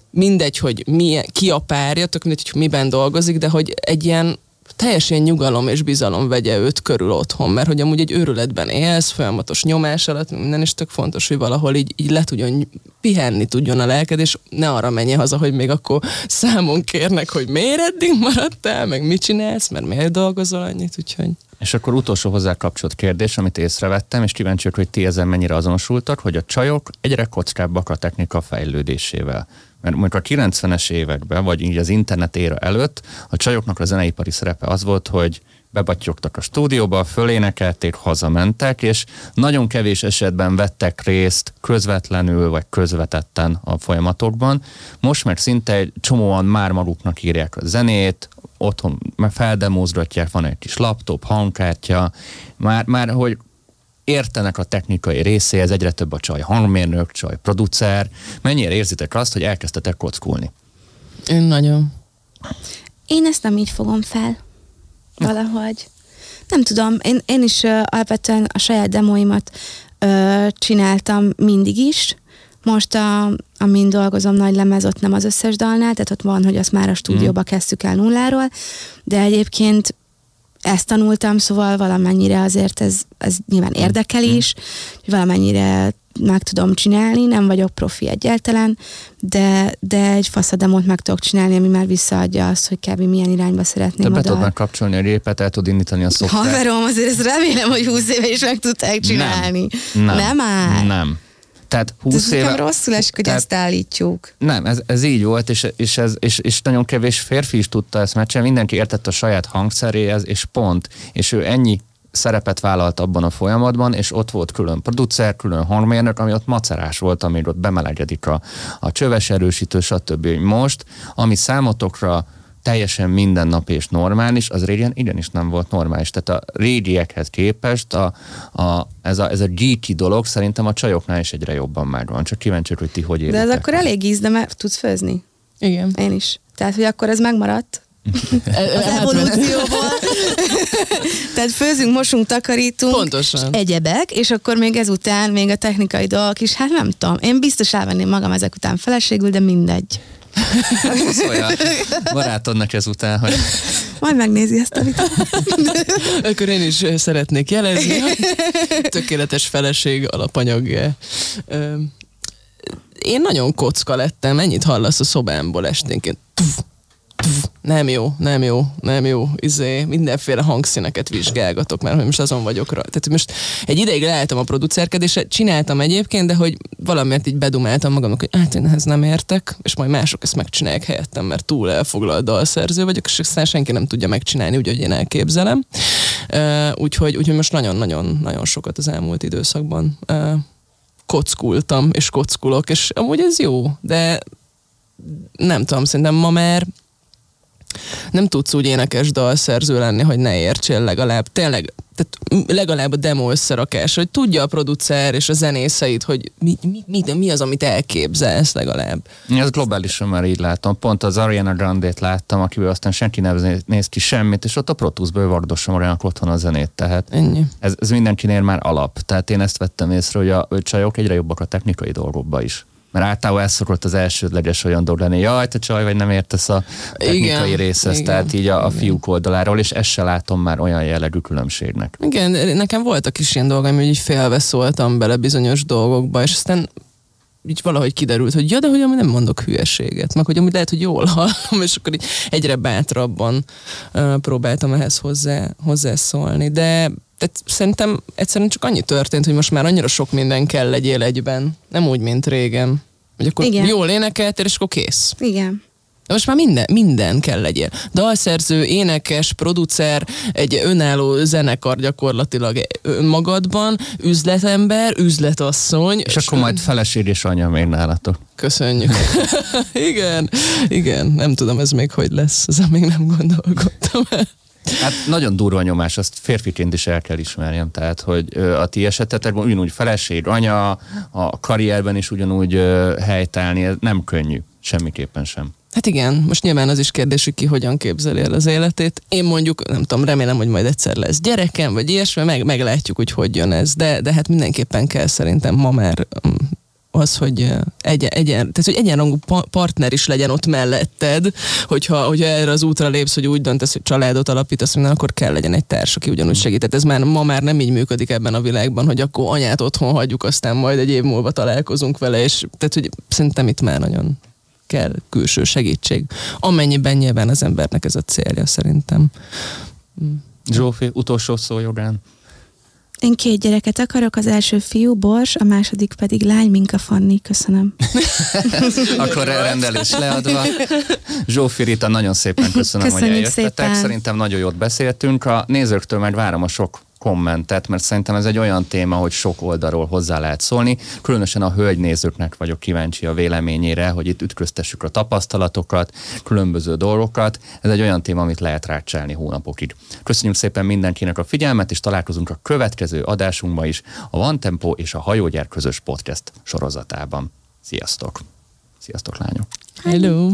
mindegy, hogy mi, ki a párja, tök mindegy, hogy miben dolgozik, de hogy egy ilyen teljesen nyugalom és bizalom vegye őt körül otthon, mert hogy amúgy egy őrületben élsz, folyamatos nyomás alatt, minden is tök fontos, hogy valahol így, így le tudjon pihenni tudjon a lelked, és ne arra menj haza, hogy még akkor számon kérnek, hogy miért eddig maradtál, meg mit csinálsz, mert miért dolgozol annyit, úgyhogy... És akkor utolsó hozzá kapcsolt kérdés, amit észrevettem, és kíváncsi hogy ti ezen mennyire azonosultak, hogy a csajok egyre kockábbak a technika fejlődésével. Mert mondjuk a 90-es években, vagy így az internet éra előtt a csajoknak a zeneipari szerepe az volt, hogy bebattyogtak a stúdióba, fölénekelték, hazamentek, és nagyon kevés esetben vettek részt közvetlenül vagy közvetetten a folyamatokban. Most meg szinte egy csomóan már maguknak írják a zenét, otthon feldemózgatják, van egy kis laptop, hangkártya, már, már hogy értenek a technikai részéhez, egyre több a csaj hangmérnök, csaj producer. Mennyire érzitek azt, hogy elkezdtetek kockulni? Én nagyon. Én ezt nem így fogom fel. Valahogy. Nem tudom, én, én is uh, alapvetően a saját demoimat uh, csináltam mindig is. Most, a, amin dolgozom nagy lemez, ott nem az összes dalnál, tehát ott van, hogy azt már a stúdióba mm. kezdtük el nulláról, de egyébként ezt tanultam, szóval valamennyire azért ez, ez nyilván mm. érdekel mm. is, hogy valamennyire meg tudom csinálni, nem vagyok profi egyáltalán, de, de egy faszademot meg tudok csinálni, ami már visszaadja azt, hogy kb. milyen irányba szeretném Te be tudod kapcsolni a répet, el tud indítani a szoftvert. Haverom, azért ezt remélem, hogy 20 éve is meg tudták csinálni. Nem. Nem, nem már? Nem. Tehát 20 éve... Ez rosszul esik, hogy tehát, ezt állítjuk. Nem, ez, ez így volt, és, és, ez, és, és nagyon kevés férfi is tudta ezt meccsen, mindenki értett a saját hangszeréhez, és pont. És ő ennyi szerepet vállalt abban a folyamatban, és ott volt külön producer, külön hangmérnök, ami ott macerás volt, amíg ott bemelegedik a, a csöves erősítő, stb. Most, ami számotokra teljesen mindennapi és normális, az régen igenis nem volt normális. Tehát a régiekhez képest a, a, ez, a, ez a GT dolog szerintem a csajoknál is egyre jobban megvan. Csak kíváncsi, hogy ti hogy De ez akkor elég íz, de mert tudsz főzni. Igen. Én is. Tehát, hogy akkor ez megmaradt. az evolúcióból. Tehát főzünk, mosunk, takarítunk, Pontosan. egyebek, és akkor még ezután még a technikai dolgok is, hát nem tudom, én biztos elvenném magam ezek után feleségül, de mindegy. Szóval barátodnak ezután, hogy... Majd megnézi ezt a vitát. Akkor én is szeretnék jelezni. Tökéletes feleség alapanyagja. Én nagyon kocka lettem, ennyit hallasz a szobámból esténként. Tuf, nem jó, nem jó, nem jó, izé, mindenféle hangszíneket vizsgálgatok, mert hogy most azon vagyok rá. Tehát most egy ideig leálltam a producerkedésre, csináltam egyébként, de hogy valamiért így bedumáltam magamnak, hogy hát én ehhez nem értek, és majd mások ezt megcsinálják helyettem, mert túl elfoglalt dalszerző vagyok, és aztán senki nem tudja megcsinálni, úgy, hogy én elképzelem. Úgyhogy, úgyhogy most nagyon-nagyon-nagyon sokat az elmúlt időszakban kockultam, és kockulok, és amúgy ez jó, de nem tudom, szerintem ma már nem tudsz úgy énekes dalszerző lenni, hogy ne értsél legalább, tényleg, tehát legalább a demo összerakás, hogy tudja a producer és a zenészeit, hogy mi, mi, mi, mi az, amit elképzelsz legalább. Ez globálisan már így látom. Pont az Ariana Grande-t láttam, akiből aztán senki nem néz ki semmit, és ott a Pro Tools-ből vardosom olyan otthon a zenét. Tehát Ennyi. Ez, ez mindenkinél már alap. Tehát én ezt vettem észre, hogy a csajok egyre jobbak a technikai dolgokba is mert általában ez szokott az elsődleges olyan dolog lenni, jaj, te csaj vagy nem értesz a technikai igen, részhez, igen, tehát így a, a fiúk oldaláról, és ezt se látom már olyan jellegű különbségnek. Igen, nekem voltak is ilyen dolgaim, hogy így félve szóltam bele bizonyos dolgokba, és aztán így valahogy kiderült, hogy ja, de hogy nem mondok hülyeséget, meg hogy amúgy lehet, hogy jól hallom, és akkor így egyre bátrabban uh, próbáltam ehhez hozzá, hozzászólni, de tehát szerintem egyszerűen csak annyi történt, hogy most már annyira sok minden kell legyél egyben. Nem úgy, mint régen. Hogy akkor Igen. jól énekeltél, és akkor kész. Igen. De most már minden, minden kell legyen. Dalszerző, énekes, producer, egy önálló zenekar gyakorlatilag önmagadban, üzletember, üzletasszony. És, és akkor majd feleség és anya még nálatok. Köszönjük. igen, igen, nem tudom ez még hogy lesz, ezen még nem gondolkodtam. Hát nagyon durva nyomás, azt férfiként is el kell ismerjem, tehát, hogy a ti esetetekben ugyanúgy feleség, anya, a karrierben is ugyanúgy helytállni, ez nem könnyű, semmiképpen sem. Hát igen, most nyilván az is kérdés, hogy ki hogyan képzeli el az életét. Én mondjuk, nem tudom, remélem, hogy majd egyszer lesz gyerekem, vagy ilyesmi, meg, meglátjuk, hogy hogy jön ez, de, de hát mindenképpen kell szerintem ma már mm, az, hogy egyen, egyen, tehát, hogy egyenrangú partner is legyen ott melletted, hogyha, hogyha erre az útra lépsz, hogy úgy döntesz, hogy családot alapítasz, minden, akkor kell legyen egy társ, aki ugyanúgy segített. Ez már ma már nem így működik ebben a világban, hogy akkor anyát otthon hagyjuk, aztán majd egy év múlva találkozunk vele, és tehát, hogy szerintem itt már nagyon kell külső segítség. Amennyiben nyilván az embernek ez a célja szerintem. Zsófi, utolsó szó jogán. Én két gyereket akarok, az első fiú Bors, a második pedig lány Minka Fanni. Köszönöm. Akkor rendelés leadva. Zsófi Rita, nagyon szépen köszönöm, Köszönjük hogy eljöttetek. Szépen. Szerintem nagyon jót beszéltünk. A nézőktől meg várom a sok kommentet, mert szerintem ez egy olyan téma, hogy sok oldalról hozzá lehet szólni. Különösen a hölgynézőknek vagyok kíváncsi a véleményére, hogy itt ütköztessük a tapasztalatokat, különböző dolgokat. Ez egy olyan téma, amit lehet rácselni hónapokig. Köszönjük szépen mindenkinek a figyelmet, és találkozunk a következő adásunkban is, a Van Tempo és a Hajógyár közös podcast sorozatában. Sziasztok! Sziasztok, lányok! Hello!